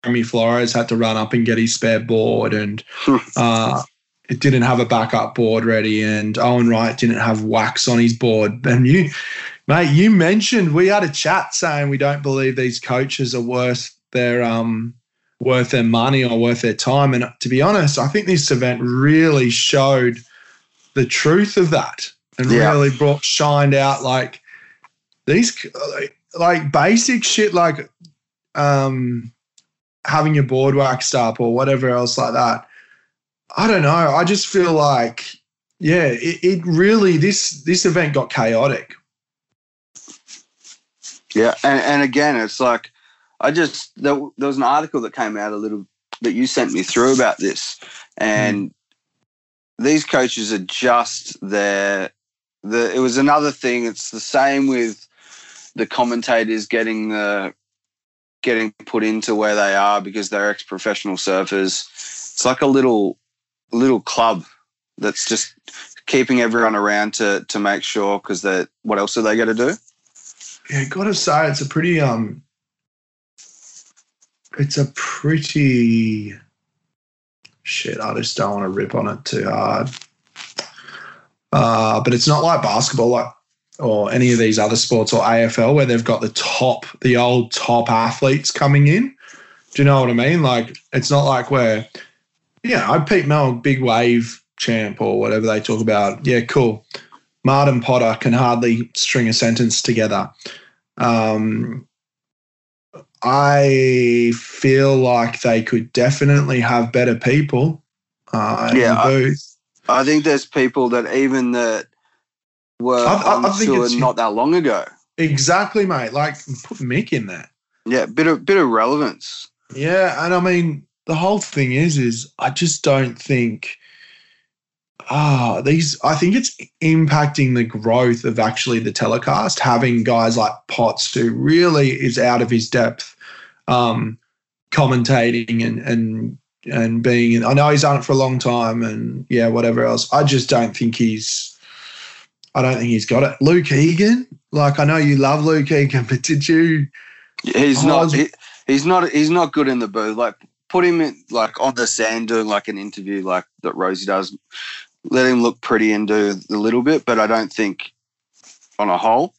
Jeremy Flores had to run up and get his spare board and uh, it didn't have a backup board ready and Owen Wright didn't have wax on his board. And you, mate, you mentioned we had a chat saying we don't believe these coaches are worth their um worth their money or worth their time. And to be honest, I think this event really showed the truth of that and Yeah. really brought shined out like these like, like basic shit like um having your board waxed up or whatever else like that. I don't know. I just feel like yeah, it, it really this this event got chaotic. Yeah, and, and again, it's like I just there, there was an article that came out a little that you sent me through about this, and hmm. these coaches are just there. The it was another thing. It's the same with the commentators getting the getting put into where they are because they're ex-professional surfers. It's like a little little club that's just keeping everyone around to to make sure because they what else are they going to do? Yeah, gotta say it's a pretty um it's a pretty shit, I just don't want to rip on it too hard. Uh, but it's not like basketball like or any of these other sports or AFL where they've got the top, the old top athletes coming in. Do you know what I mean? Like it's not like where yeah, I Pete Mel, big wave champ or whatever they talk about. Yeah, cool. Martin Potter can hardly string a sentence together. Um, I feel like they could definitely have better people. Uh, Yeah, I- I think there's people that even that were I- I- I think it's- not that long ago. exactly, mate. Like put Mick in there. Yeah, bit of bit of relevance. Yeah, and I mean the whole thing is, is I just don't think. Ah, these. I think it's impacting the growth of actually the telecast. Having guys like Potts, who really is out of his depth, um, commentating and and and being. I know he's done it for a long time, and yeah, whatever else. I just don't think he's. I don't think he's got it. Luke Egan, like I know you love Luke Egan, but did you? He's Oh, not. He, he's not. He's not good in the booth. Like put him in, like on the sand doing like an interview like that Rosie does. Let him look pretty and do a little bit, but I don't think on a whole.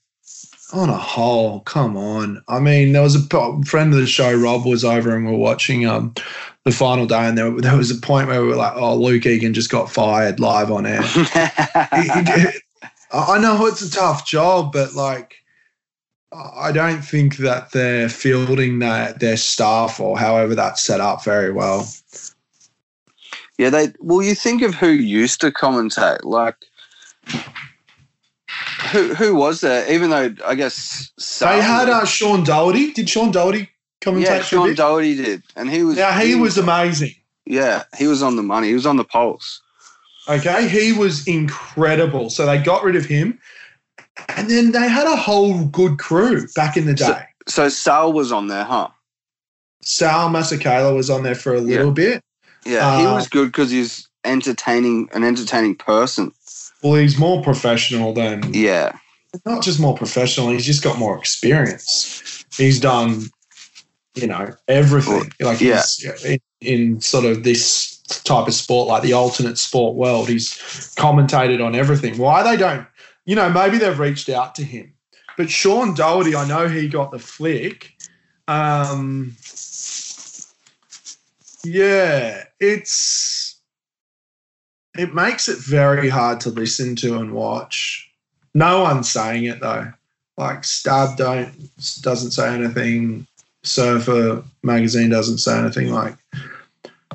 On a whole, come on. I mean, there was a friend of the show, Rob, was over and we we're watching um the final day, and there, there was a point where we were like, "Oh, Luke Egan just got fired live on air." He- he- I know it's a tough job, but like, I don't think that they're fielding their their staff or however that's set up very well. yeah, they. Well, you think of who used to commentate, like. Who who was there? Even though I guess They had uh, Sean Doherty. Did Sean Doherty commentate? yeah, Sean? Doherty did, and he was Now he was amazing. yeah he was on the money. He was on the pulse. Okay, he was incredible. So they got rid of him, and then they had a whole good crew back in the day. So Sal was on there, huh? Sal Masekela was on there for a little bit. Yeah, he Uh, was good because he's entertaining, an entertaining person. Well, he's more professional than Yeah, not just more professional. He's just got more experience. He's done, you know, everything. Like yeah. in, in sort of this type of sport, like the alternate sport world. He's commentated on everything. Why they don't, you know, maybe they've reached out to him. But Sean Doherty, I know he got the flick. Um, yeah, it's it makes it very hard to listen to and watch. No one's saying it though. Like Stab don't doesn't say anything. Surfer magazine doesn't say anything. Like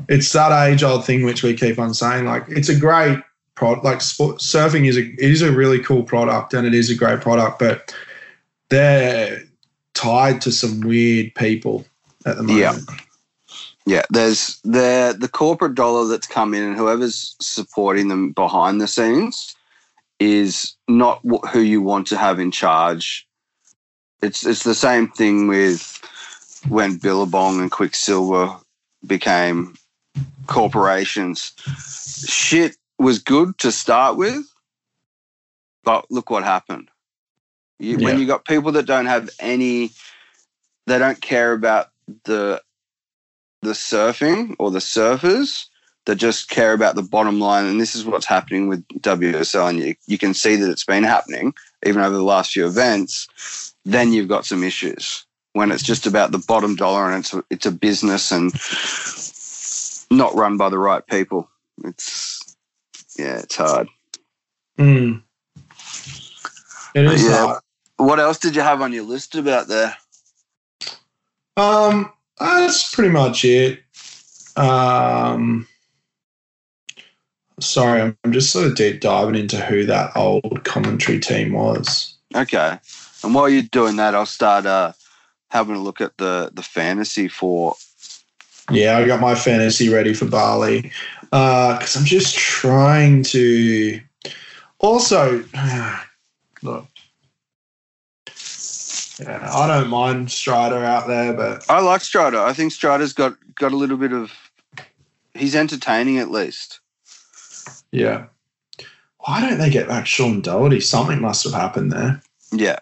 it's that age old thing which we keep on saying. Like it's a great product. Like sport, surfing is a it is a really cool product and it is a great product, but they're tied to some weird people at the moment. Yeah. yeah. There's the the corporate dollar that's come in, and whoever's supporting them behind the scenes is not who you want to have in charge. It's it's the same thing with when Billabong and Quiksilver became corporations. Shit was good to start with, but look what happened. You, When Yeah. you got people that don't have any, they don't care about the the surfing or the surfers that just care about the bottom line. And this is what's happening with WSL, and you, you can see that it's been happening even over the last few events. Then you've got some issues when it's just about the bottom dollar and it's a, it's a business and not run by the right people. It's yeah, it's hard. Mm. It is Yeah. hard. What else did you have on your list about there? Um, that's pretty much it. Um, sorry, I'm just sort of deep diving into who that old commentary team was. Okay. And while you're doing that, I'll start uh, having a look at the the fantasy for. Yeah, I got my fantasy ready for Bali because I'm just trying to. Also, look, yeah, I don't mind Strider out there, but I like Strider. I think Strider's got got a little bit of. He's entertaining at least. yeah. Why don't they get back Sean Doherty? Something must have happened there. Yeah.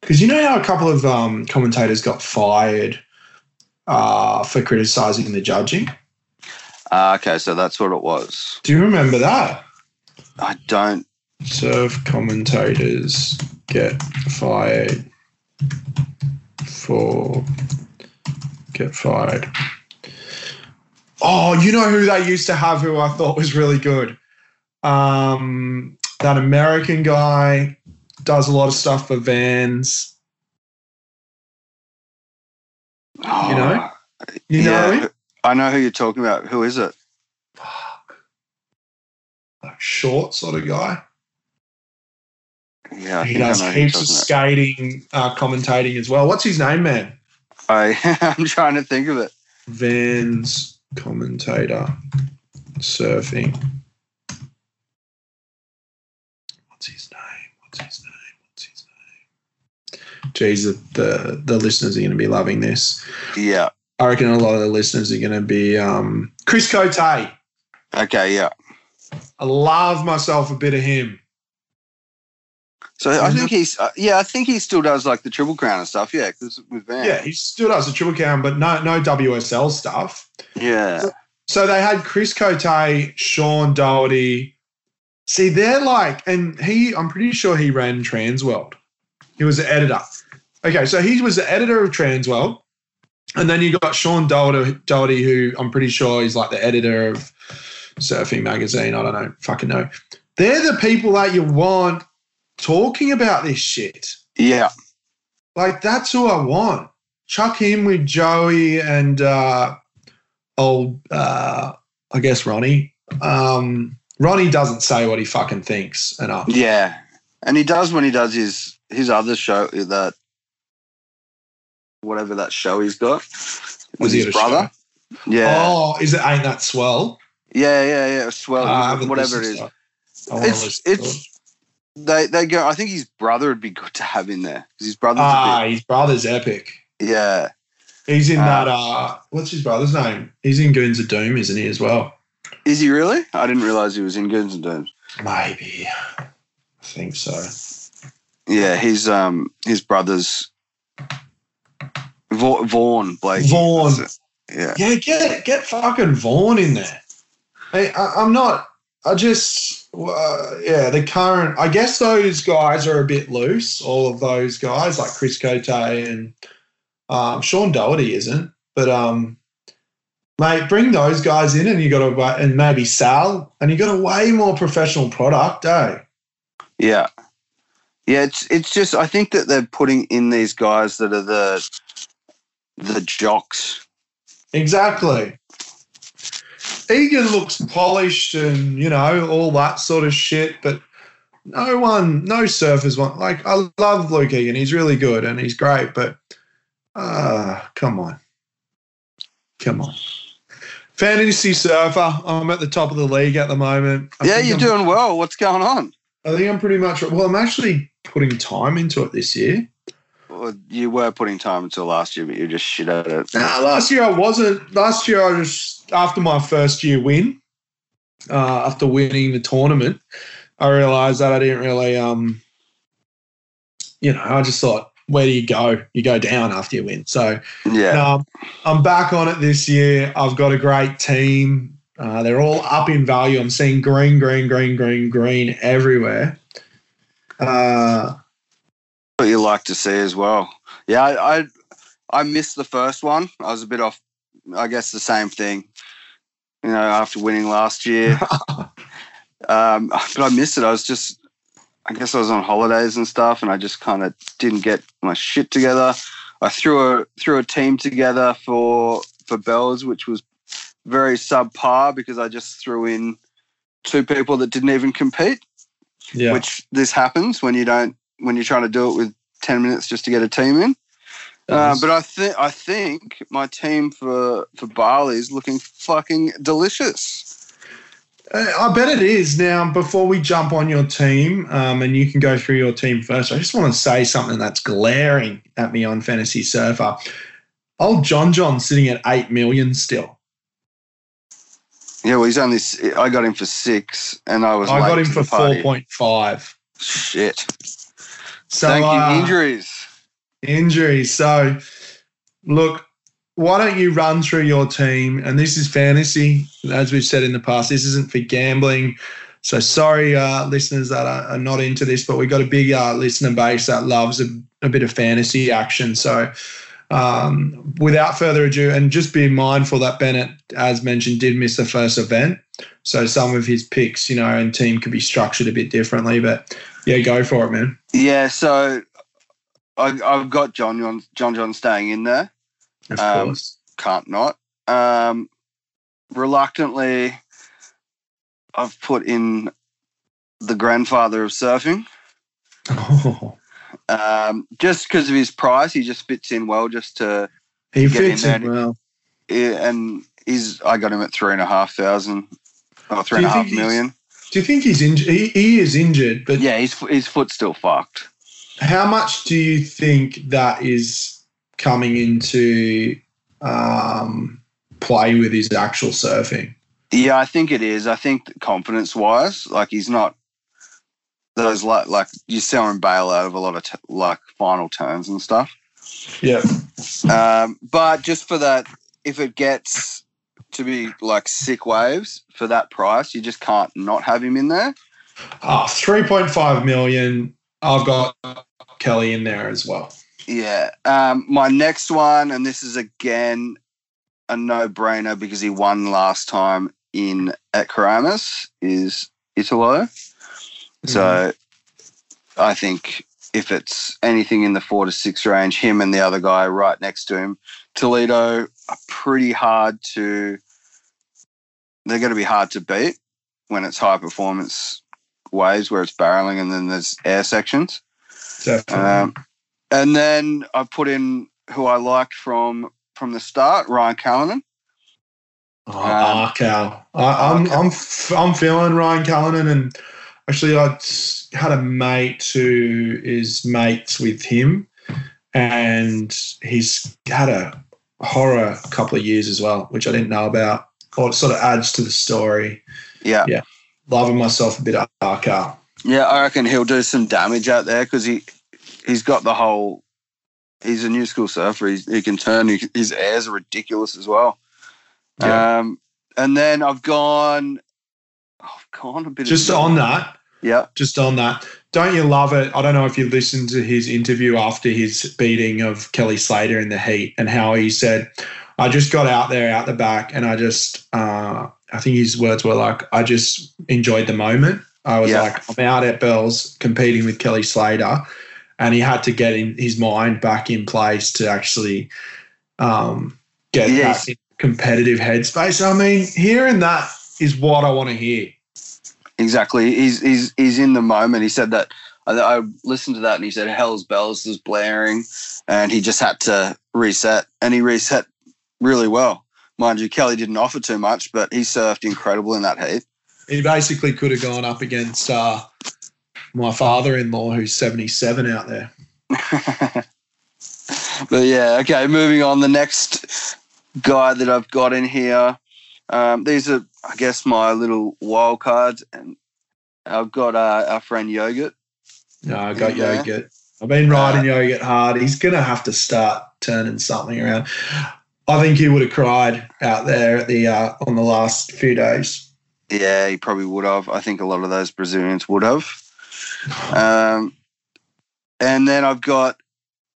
Because you know how a couple of um, commentators got fired uh, for criticizing the judging? Uh, okay, so that's what it was. Do you remember that? I don't. Serve commentators get fired for get fired. Oh, you know who they used to have who I thought was really good? Um, that American guy does a lot of stuff for Vans. You know? You know yeah, him? I know who you're talking about. Who is it? Fuck. Like short sort of guy. Yeah, I he does know heaps of skating, uh, commentating as well. What's his name, man? I, I'm trying to think of it. Vans commentator, surfing. What's his name? What's his name? What's his name? Geez, the, the, the listeners are going to be loving this. Yeah. I reckon a lot of the listeners are going to be um, Chris Cote. Okay, yeah. I love myself a bit of him. So I think he's uh, yeah, I think he still does like the triple crown and stuff. Yeah, because with Van. Yeah, he still does the triple crown, but no no WSL stuff. Yeah. So they had Chris Cote, Sean Doherty. See, they're like, and he, I'm pretty sure he ran Transworld. He was the editor. Okay, so he was the editor of Transworld. And then you got Sean Doherty, Doherty, who I'm pretty sure is like the editor of Surfing Magazine. I don't know, fucking know. They're the people that you want talking about this shit. Yeah. Like, that's who I want. Chuck him with Joey and uh, old, uh, I guess, Ronnie. Um, Ronnie doesn't say what he fucking thinks enough. Yeah. And he does when he does his his other show that whatever that show he's got with Was he his brother. Yeah. Oh, is it Ain't That Swell? Yeah, yeah, yeah. Swell, Ah, whatever it is. to I wanna It's listen to it. it's they they go. I think his brother would be good to have in there because his brother's Ah, his brother's epic. Yeah, He's in that. Uh, what's his brother's name? He's in Goons of Doom, isn't he, as well? is he really? I didn't realize he was in Goons of Doom. Maybe. I think so. Yeah, his um his brother's Va- Vaughn Blake. Vaughn. Yeah, Yeah, get get fucking Vaughn in there. Hey, I, I'm not. I just, uh, yeah, the current. I guess those guys are a bit loose. All of those guys, like Chris Cote and um, Sean Doherty, isn't. But um, mate, bring those guys in, and you got a and maybe Sal, and you got a way more professional product, eh? yeah, yeah. It's it's just I think that they're putting in these guys that are the the jocks. Exactly. Egan looks polished and you know all that sort of shit, but no one, no surfers want. Like I love Luke Egan, he's really good and he's great, but ah, come on, come on. Fantasy surfer, I'm at the top of the league at the moment. I yeah, you're I'm- doing well. What's going on? I think I'm pretty much. Well, I'm actually putting time into it this year. Well, you were putting time until last year, but you're just shit at it. Nah, last year I wasn't. Last year I just after my first year win, uh, after winning the tournament, I realised that I didn't really, um, you know, I just thought, where do you go? You go down after you win. So Yeah, I'm back on it this year. I've got a great team. Uh, they're all up in value. I'm seeing green, green, green, green, green everywhere. Uh, what you like to see as well. Yeah, I, I I missed the first one. I was a bit off. I guess the same thing. You know, after winning last year, um, but I missed it. I was just, I guess I was on holidays and stuff, and I just kind of didn't get my shit together. I threw a threw a team together for for Bells, which was very subpar because I just threw in two people that didn't even compete yeah. which this happens when you don't when you're trying to do it with 10 minutes just to get a team in uh, but I think I think my team for for Bali is looking fucking delicious. Uh, I bet it is. Now, before we jump on your team, um, and you can go through your team first, I just want to say something that's glaring at me on Fantasy Surfer. Old John John sitting at 8 million still. Yeah, well, he's only I got him for six, and I was I got him for 4.5. Shit. So, Thank you. uh, Injuries. Injuries. So, look, why don't you run through your team? And this is fantasy, as we've said in the past. This isn't for gambling. So sorry, uh, listeners that are, are not into this, but we've got a big uh, listener base that loves a, a bit of fantasy action. So, um, without further ado, and just be mindful that Bennett, as mentioned, did miss the first event. So some of his picks, you know, and team could be structured a bit differently. But yeah, go for it, man. Yeah, so I, I've got John John John John staying in there. Of Um, course. Can't not. Um, reluctantly, I've put in the grandfather of surfing. Oh. Um, just because of his price, he just fits in well. Just to He Get in fits in and- well. and he's I got him at three and a half thousand or three and a half million. Do you think he's injured? He, he is injured, but Yeah, his his foot's still fucked. how much do you think that is coming into um, play with his actual surfing. Yeah, I think it is. I think confidence wise, like he's not those like like you saw him bail out of a lot of t- like final turns and stuff. Yeah. Um, but just for that, if it gets to be like sick waves for that price, you just can't not have him in there. Oh, 3.5 million. I've got Kelly in there as well. Yeah. Um, my next one, and this is again a no-brainer because he won last time in at Keramas, is Italo. So I think if it's anything in the four to six range, him and the other guy right next to him, Toledo are pretty hard to. They're going to be hard to beat when it's high performance waves where it's barreling and then there's air sections. Definitely. Um, and then I put in who I liked from from the start, Ryan Callinan. Oh, Um, Arcal. I, I'm I'm f- I'm feeling Ryan Callinan, and actually I had a mate who is mates with him, and he's had a horror couple of years as well, which I didn't know about. Or it sort of adds to the story. Yeah. Yeah. Loving myself a bit of Arcal. Yeah, I reckon he'll do some damage out there because he he's got the whole. He's a new school surfer. He's, he can turn. He, his airs are ridiculous as well. Yeah. Um, and then I've gone. I've gone a bit. Just on that, Yeah, just on that. Don't you love it? I don't know if you listened to his interview after his beating of Kelly Slater in the heat and how he said, I just got out there out the back and I just, uh, I think his words were like, I just enjoyed the moment. I was Yeah. like, I'm out at Bells competing with Kelly Slater. And he had to get in his mind back in place to actually um, get Yes. that competitive headspace. I mean, hearing that is what I want to hear. Exactly. He's he's he's in the moment. He said that. I, I listened to that and he said Hell's Bells was blaring, and he just had to reset, and he reset really well. Mind you, Kelly didn't offer too much, but he surfed incredible in that heat. He basically could have gone up against uh, my father-in-law, who's seventy-seven out there. but yeah, okay. Moving on, the next guy that I've got in here. Um, these are, I guess, my little wild cards, and I've got uh, our friend Yogurt. No, I got Yeah. yogurt. I've been riding yogurt hard. He's gonna have to start turning something around. I think he would have cried out there at the uh, on the last few days. Yeah, he probably would have. I think a lot of those Brazilians would have. Um, and then I've got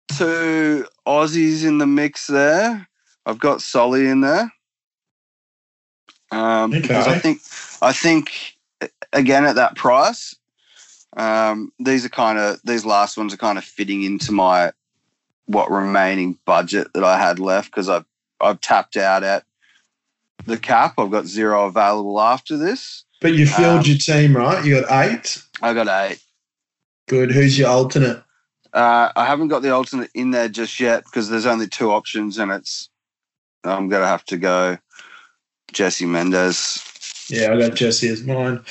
two Aussies in the mix there. I've got Soli in there. Um, because I think I think again at that price, um, these are kind of these last ones are kind of fitting into my what remaining budget that I had left because I've I've tapped out at the cap. I've got zero available after this. But you filled Um, your team, right? You got eight. I got eight. Good. Who's your alternate? Uh, I haven't got the alternate in there just yet because there's only two options, and it's I'm gonna have to go Jesse Mendes. Yeah, I got Jesse as mine.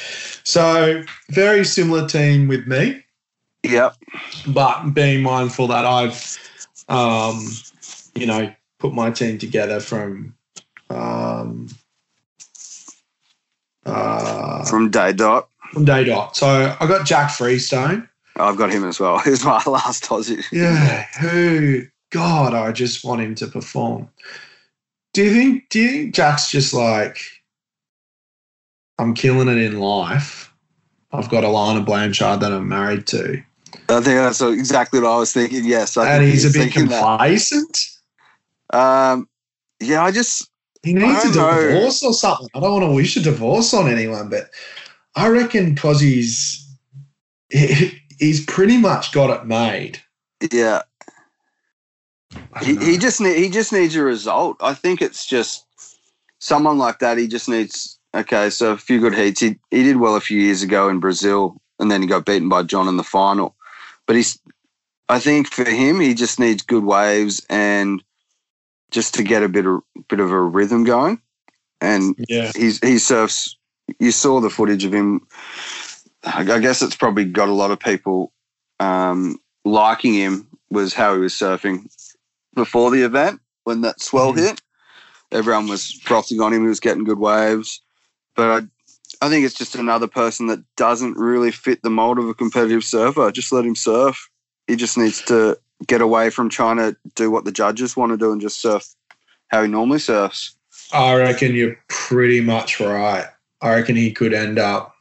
So very similar team with me. Yep. but being mindful that I've, um, you know, put my team together from, um, uh, From Day Dot, from day dot. So I got Jack Freestone. I've got him as well. He's my last Aussie. Yeah, who? God, I just want him to perform. Do you think? Do you think Jack's just like, I'm killing it in life. I've got Alana Blanchard that I'm married to, I think that's exactly what I was thinking. Yes, I and think he's a bit that. complacent. Um, yeah, I just He needs a don't know. divorce or something. I don't want to wish a divorce on anyone, but I reckon because he's he, he's pretty much got it made. yeah. He, he just he just needs a result. I think it's just someone like that. He just needs okay. So a few good heats. He he did well a few years ago in Brazil, and then he got beaten by John in the final. But he's, I think for him, he just needs good waves and just to get a bit of bit of a rhythm going. And yeah, he's he surfs. You saw the footage of him. I I guess it's probably got a lot of people um, liking him. Was how he was surfing before the event, when that swell Mhm. hit. Everyone was frothing on him. He was getting good waves, but I, I think it's just another person that doesn't really fit the mold of a competitive surfer. Just let him surf. He just needs to get away from trying to do what the judges want to do and just surf how he normally surfs. I reckon you're pretty much right. I reckon he could end up,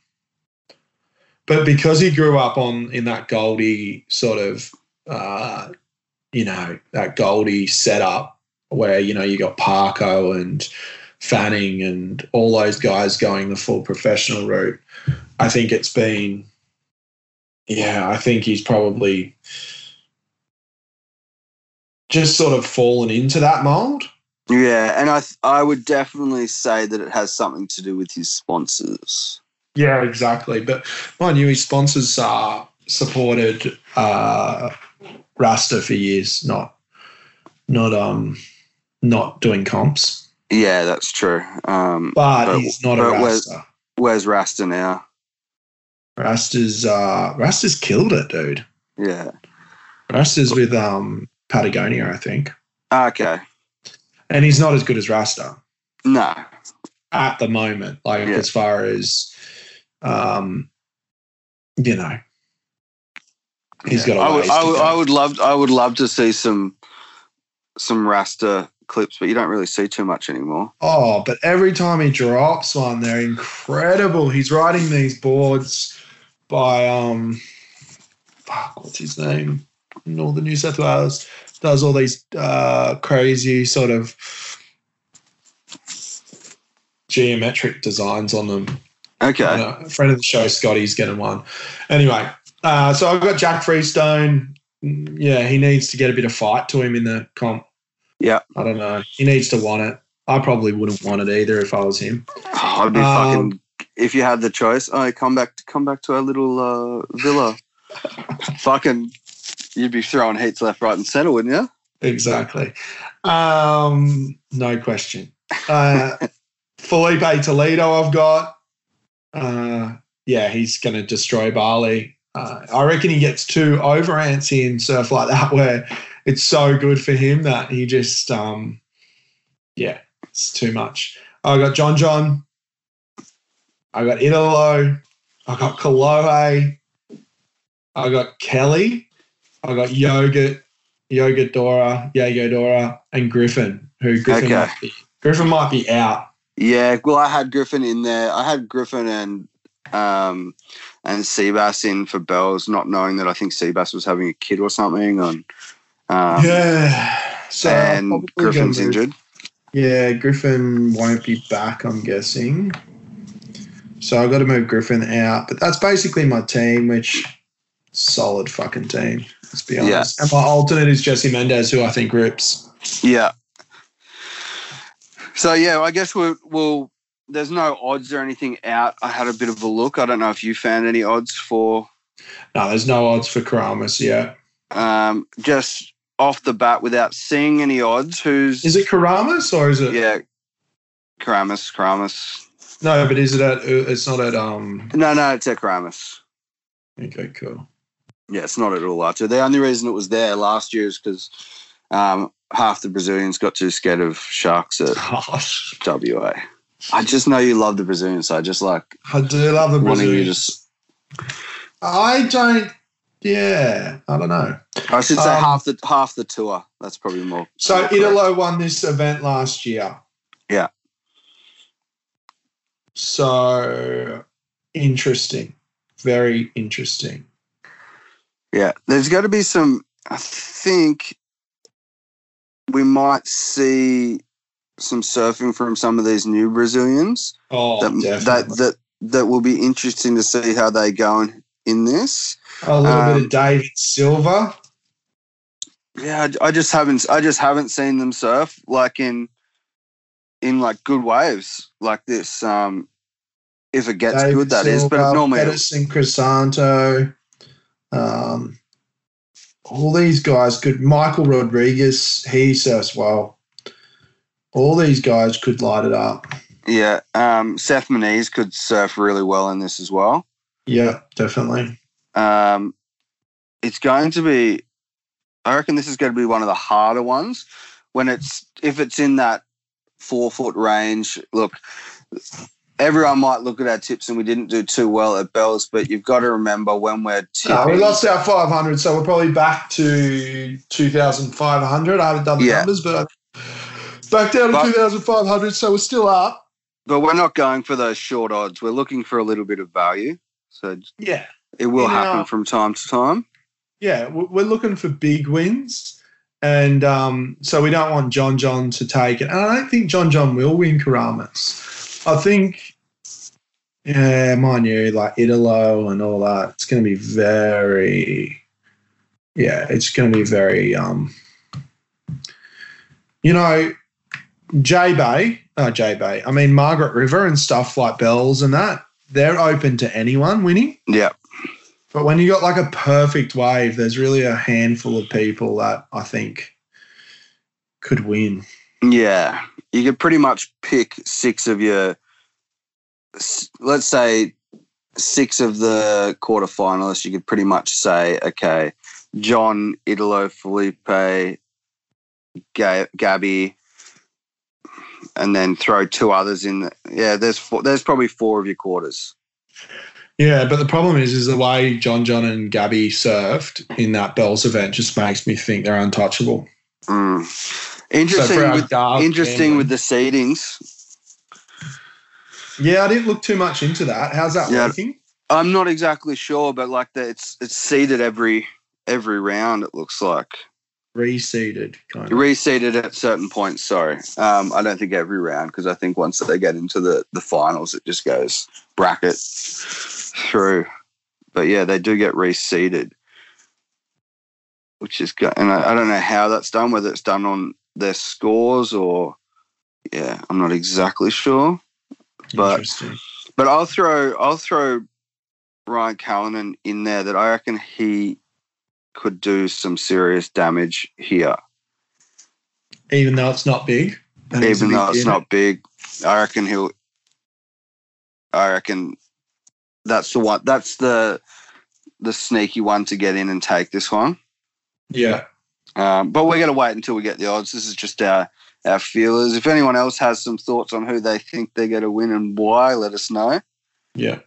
but because he grew up on in that Goldie sort of, uh, you know, that Goldie setup where you know you got Parko and Fanning and all those guys going the full professional route. I think it's been, yeah, I think he's probably just sort of fallen into that mold. Yeah, and I th- I would definitely say that it has something to do with his sponsors. Yeah, exactly. But mind you, his sponsors are supported uh, Rasta for years, not not um not doing comps. Yeah, that's true. Um, But, But- he's not a but where's- Rasta. where's Rasta now? Rasta's uh Rasta's killed it, dude. Yeah. Rasta's with um Patagonia, I think. Okay. And he's not as good as Rasta No. at the moment. Like Yeah. as far as um you know. He's Yeah. got a I would, I would. I would love I would love to see some some Rasta clips, but you don't really see too much anymore. Oh, but every time he drops one, they're incredible. He's riding these boards by um fuck, what's his name? Northern New South Wales. Does all these uh crazy sort of geometric designs on them. Okay. Uh, a friend of the show, Scotty's getting one. Anyway, uh, so I've got Jack Freestone. Yeah, he needs to get a bit of fight to him in the comp. Yeah. I don't know. He needs to want it. I probably wouldn't want it either if I was him. Oh, I'd be Um, fucking if you had the choice. Oh, come back come back to our little uh, villa. fucking you'd be throwing heats left, right, and centre, wouldn't you? Exactly. Um, no question. Uh, Filipe Toledo, I've got. Uh, yeah, he's going to destroy Bali. Uh, I reckon he gets too over antsy in surf like that, where it's so good for him that he just, um, yeah, it's too much. I got John John. I got Italo. I got Kalohe. I got Kelly. I got Yogurt. Yoga Dora, Yago Dora, and Griffin, who Griffin Okay. might be Griffin might be out. Yeah, well, I had Griffin in there. I had Griffin and um, and Seabass in for Bells, not knowing that I think Seabass was having a kid or something. On um, yeah. So and Griffin's injured. Yeah, Griffin won't be back, I'm guessing. So I've got to move Griffin out. But that's basically my team, which solid fucking team. Let's be Yeah. honest. And my alternate is Jesse Mendes, who I think rips. Yeah. So yeah, I guess we'll, we'll. There's no odds or anything out. I had a bit of a look. I don't know if you found any odds for No, there's no odds for Keramas yet. um, just off the bat without seeing any odds. Who's Is it Keramas or is it? yeah, Keramas, Keramas. No, but is it at? It's not at. Um. No, no, it's at Keramas. Okay, cool. Yeah, it's not at all Archer. The only reason it was there last year is because um, half the Brazilians got too scared of sharks at WA. I just know you love the Brazilian so I just like I do love the wanting you s- I don't. Yeah, I don't know. I should say Um, half the half the tour. That's probably more. So. Italo won this event last year. Yeah. So interesting. Very interesting. Yeah, there's got to be some. I think we might see some surfing from some of these new Brazilians. Oh, that, that definitely. that that will be interesting to see how they go in, in this. a little bit um, of David Silva. Yeah, I, I just haven't. I just haven't seen them surf like in in like good waves like this. Um, if it gets David good, that is. But Silva, normally, Edison Crisanto. Um, all these guys Good Michael Rodrigues, he surfs well. All these guys could light it up. yeah. Um, Seth Moniz could surf really well in this as well. Yeah, definitely. Um, it's going to be. I reckon this is going to be one of the harder ones. when it's if it's in that four foot range. Look, everyone might look at our tips and we didn't do too well at Bells, but you've got to remember when we're tipping. No, we lost our 500, so we're probably back to 2,500. I haven't done the Yeah. numbers, but back down to But- 2,500, so we're still up. but we're not going for those short odds. We're looking for a little bit of value. So Yeah. it will In our- happen from time to time. Yeah, we- we're looking for big wins. And um, so we don't want John John to take it. And I don't think John John will win Keramas. I think, yeah, mind you, like Italo and all that, it's going to be very, yeah, it's going to be very, um, you know, J Bay, uh, J Bay, I mean, Margaret River and stuff like Bells and that, they're open to anyone winning. Yeah. But when you got like a perfect wave, there's really a handful of people that I think could win. Yeah, you could pretty much pick six of your, let's say, six of the quarterfinalists. You could pretty much say, okay, John, Italo, Filipe, Ga- Gabby, and then throw two others in. The, yeah, there's four, there's probably four of your quarters. Yeah, but the problem is, is the way John John and Gabby surfed in that Bells event just makes me think they're untouchable. Mm. Interesting. our with, interesting with the seedings. Yeah, I didn't look too much into that. How's that Yeah. working? I'm not exactly sure, but like the, it's it's seeded every every round. It looks like Reseeded, kind of. reseeded at certain points. Sorry, um, I don't think every round because I think once they get into the the finals, it just goes bracket through. But yeah, they do get reseeded, which is good. And I, I don't know how that's done. Whether it's done on their scores or yeah, I'm not exactly sure. but- Interesting. But I'll throw I'll throw Ryan Callinan in there that I reckon he could do some serious damage here. Even though it's not big. Even big though it's unit. not big. I reckon he'll I reckon that's the one that's the the sneaky one to get in and take this one. Yeah. Um, but we're gonna wait until we get the odds. This is just our our feelers. If anyone else has some thoughts on who they think they're gonna win and why, let us know. Yeah.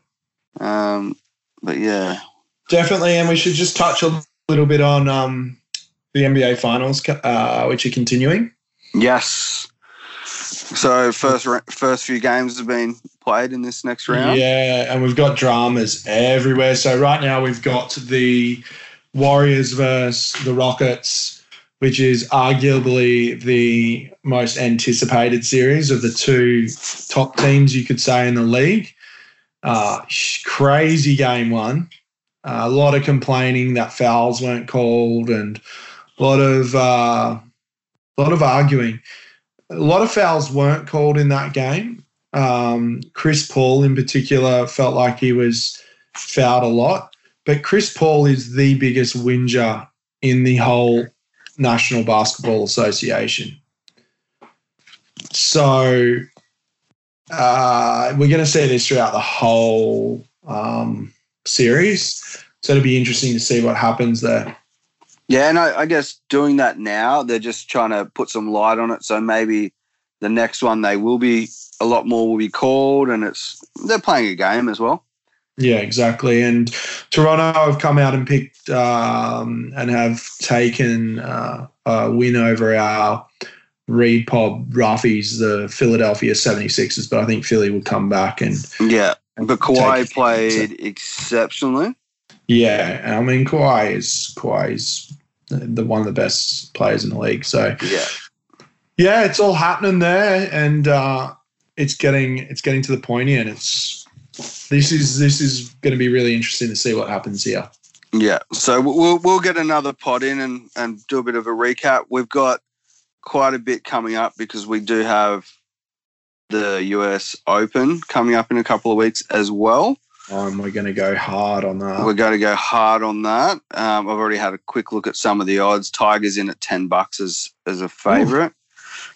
Um, but yeah. Definitely, and we should just touch a little bit on um, the NBA finals, uh, which are continuing. Yes. So first first few games have been played in this next round. Yeah, and we've got dramas everywhere. So right now we've got the Warriors versus the Rockets, which is arguably the most anticipated series of the two top teams you could say in the league. Uh, crazy game one. Uh, a lot of complaining that fouls weren't called, and a lot of uh, lot of arguing. A lot of fouls weren't called in that game. Um, Chris Paul, in particular, felt like he was fouled a lot. But Chris Paul is the biggest whinger in the whole National Basketball Association. So uh, we're going to see this throughout the whole um, series. So it'll be interesting to see what happens there. Yeah, and I, I guess doing that now, they're just trying to put some light on it. So maybe the next one they will be a lot more will be called, and it's they're playing a game as well. Yeah, exactly. And Toronto have come out and picked um, and have taken uh, a win over our Reed Pod Roughies, the Philadelphia 76ers. But I think Philly will come back and Yeah, but Kawhi played exceptionally. yeah, I mean Kawhi is Kawhi is the, the one of the best players in the league. So Yeah, yeah, it's all happening there, and uh, it's getting it's getting to the point here, and it's this is this is going to be really interesting to see what happens here. yeah. So we'll we'll get another pod in and and do a bit of a recap. We've got quite a bit coming up because we do have the US Open coming up in a couple of weeks as well. Um, we're going to go hard on that. We're going to go hard on that. Um, I've already had a quick look at some of the odds. Tiger's in at ten bucks as as a favourite.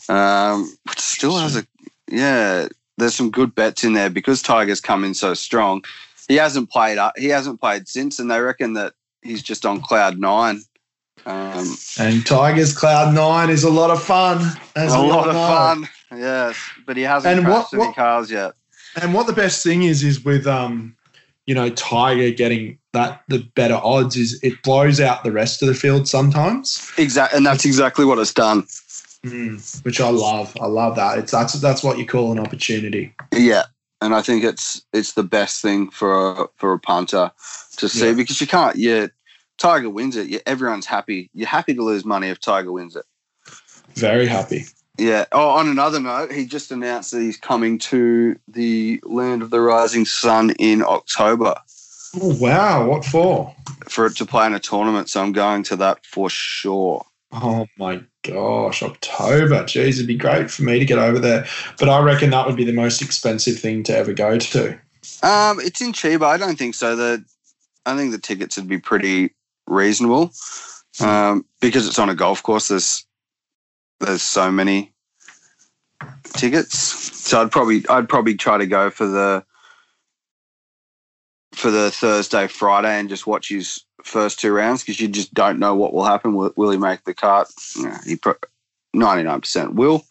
Um, which still has a yeah. There's some good bets in there because Tiger's come in so strong. He hasn't played up. He hasn't played since, and they reckon that he's just on cloud nine Um, And Tigers Cloud Nine is a lot of fun. A lot of fun, yes, but he hasn't And crashed what- any what- cars yet. And what the best thing is is with um, you know, Tiger getting that the better odds is it blows out the rest of the field sometimes. Exactly, and that's exactly what it's done. Mm, which I love. I love that. It's that's that's what you call an opportunity. Yeah, and I think it's it's the best thing for a, for a punter to see Yeah. because you can't. Yeah, Tiger wins it. Yeah, everyone's happy. You're happy to lose money if Tiger wins it. Very happy. Yeah. Oh, on another note, he just announced that he's coming to the land of the rising sun in October Oh wow, what for? for it to play in a tournament. So I'm going to that for sure. Oh my gosh, October. Jeez, it'd be great for me to get over there. But I reckon that would be the most expensive thing to ever go to. Um, it's in Chiba. I don't think so. The I think the tickets would be pretty reasonable um, because it's on a golf course. There's there's so many tickets, so I'd probably I'd probably try to go for the for the Thursday Friday and just watch his first two rounds because you just don't know what will happen. Will, will he make the cut? Yeah, he ninety nine percent will,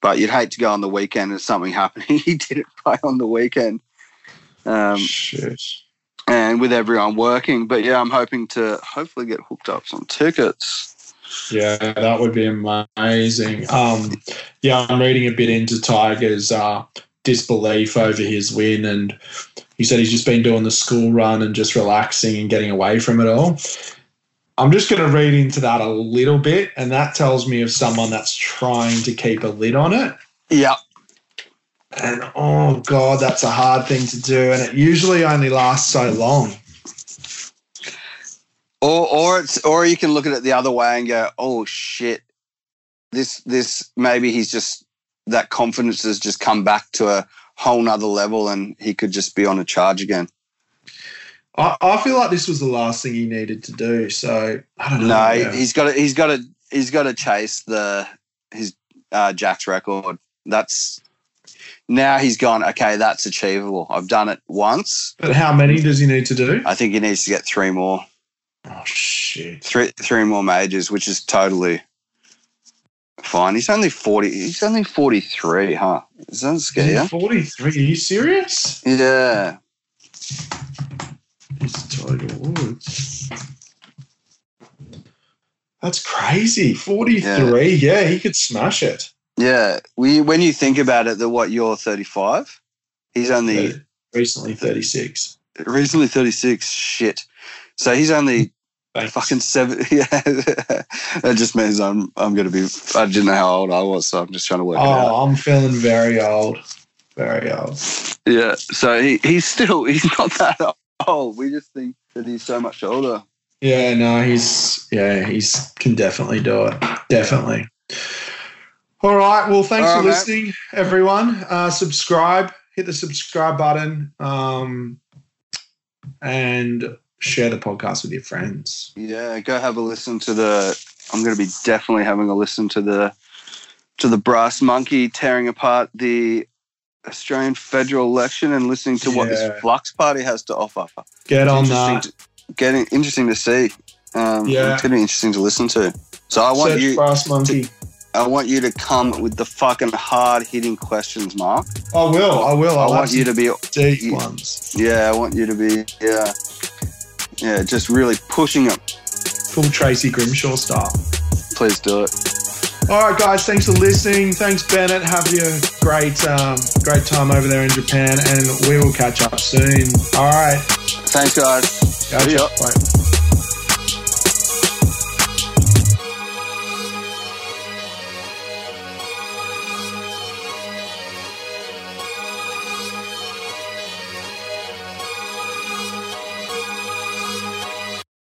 but you'd hate to go on the weekend and something happening. he didn't play on the weekend. Um, Shit. and with everyone working. But yeah, I'm hoping to hopefully get hooked up some tickets. Yeah, that would be amazing. Um, yeah, I'm reading a bit into Tiger's uh, disbelief over his win, and he said he's just been doing the school run and just relaxing and getting away from it all. I'm just going to read into that a little bit, and that tells me of someone that's trying to keep a lid on it. Yeah, And oh god, that's a hard thing to do, and it usually only lasts so long. Or or it's or you can look at it the other way and go, oh shit, this this maybe he's just that confidence has just come back to a whole nother level, and he could just be on a charge again. I, I feel like this was the last thing he needed to do. So I don't know. No, yeah. he's got to he's got to he's got to chase the his uh, Jack's record. That's now he's gone. Okay, that's achievable. I've done it once. But how many does he need to do? I think he needs to get three more, Oh shit! three three more majors, which is totally fine. He's only forty. He's only forty three, huh? That scare you? Forty-three. Are you serious? Yeah. He's Tiger Woods. That's crazy. Forty-three. Yeah. he could smash it. Yeah. We when you think about it, that what you're thirty five. He's only recently thirty-six. recently thirty six. Shit. So he's only Thanks. fucking seven. Yeah. that just means I'm I'm gonna be. I didn't know how old I was, so I'm just trying to work. Oh, I'm feeling very old. Very old. Yeah. So he, he's still he's not that old. We just think that he's so much older. Yeah, no, he's yeah, he's can definitely do it. Definitely. All right. Well, thanks for right, mate. listening, everyone. Uh, subscribe. Hit the subscribe button. Um, and share the podcast with your friends. Yeah, go have a listen to the. I'm going to be definitely having a listen to the to the brass monkey tearing apart the Australian federal election and listening to what Yeah. this flux party has to offer. Get on that. to, getting interesting to see. Um, Yeah. it's going to be interesting to listen to. So I want Search you. Brass Monkey. I want you to come with the fucking hard hitting questions, Mark. I will. I will. I I'll want you to be deep you- ones. Yeah, I want you to be, yeah, yeah, just really pushing it. Full Tracy Grimshaw style. Please do it. All right, guys. Thanks for listening. Thanks, Bennett. Have you a great, um, great time over there in Japan, and we will catch up soon. All right. Thanks, guys. Ya. Bye.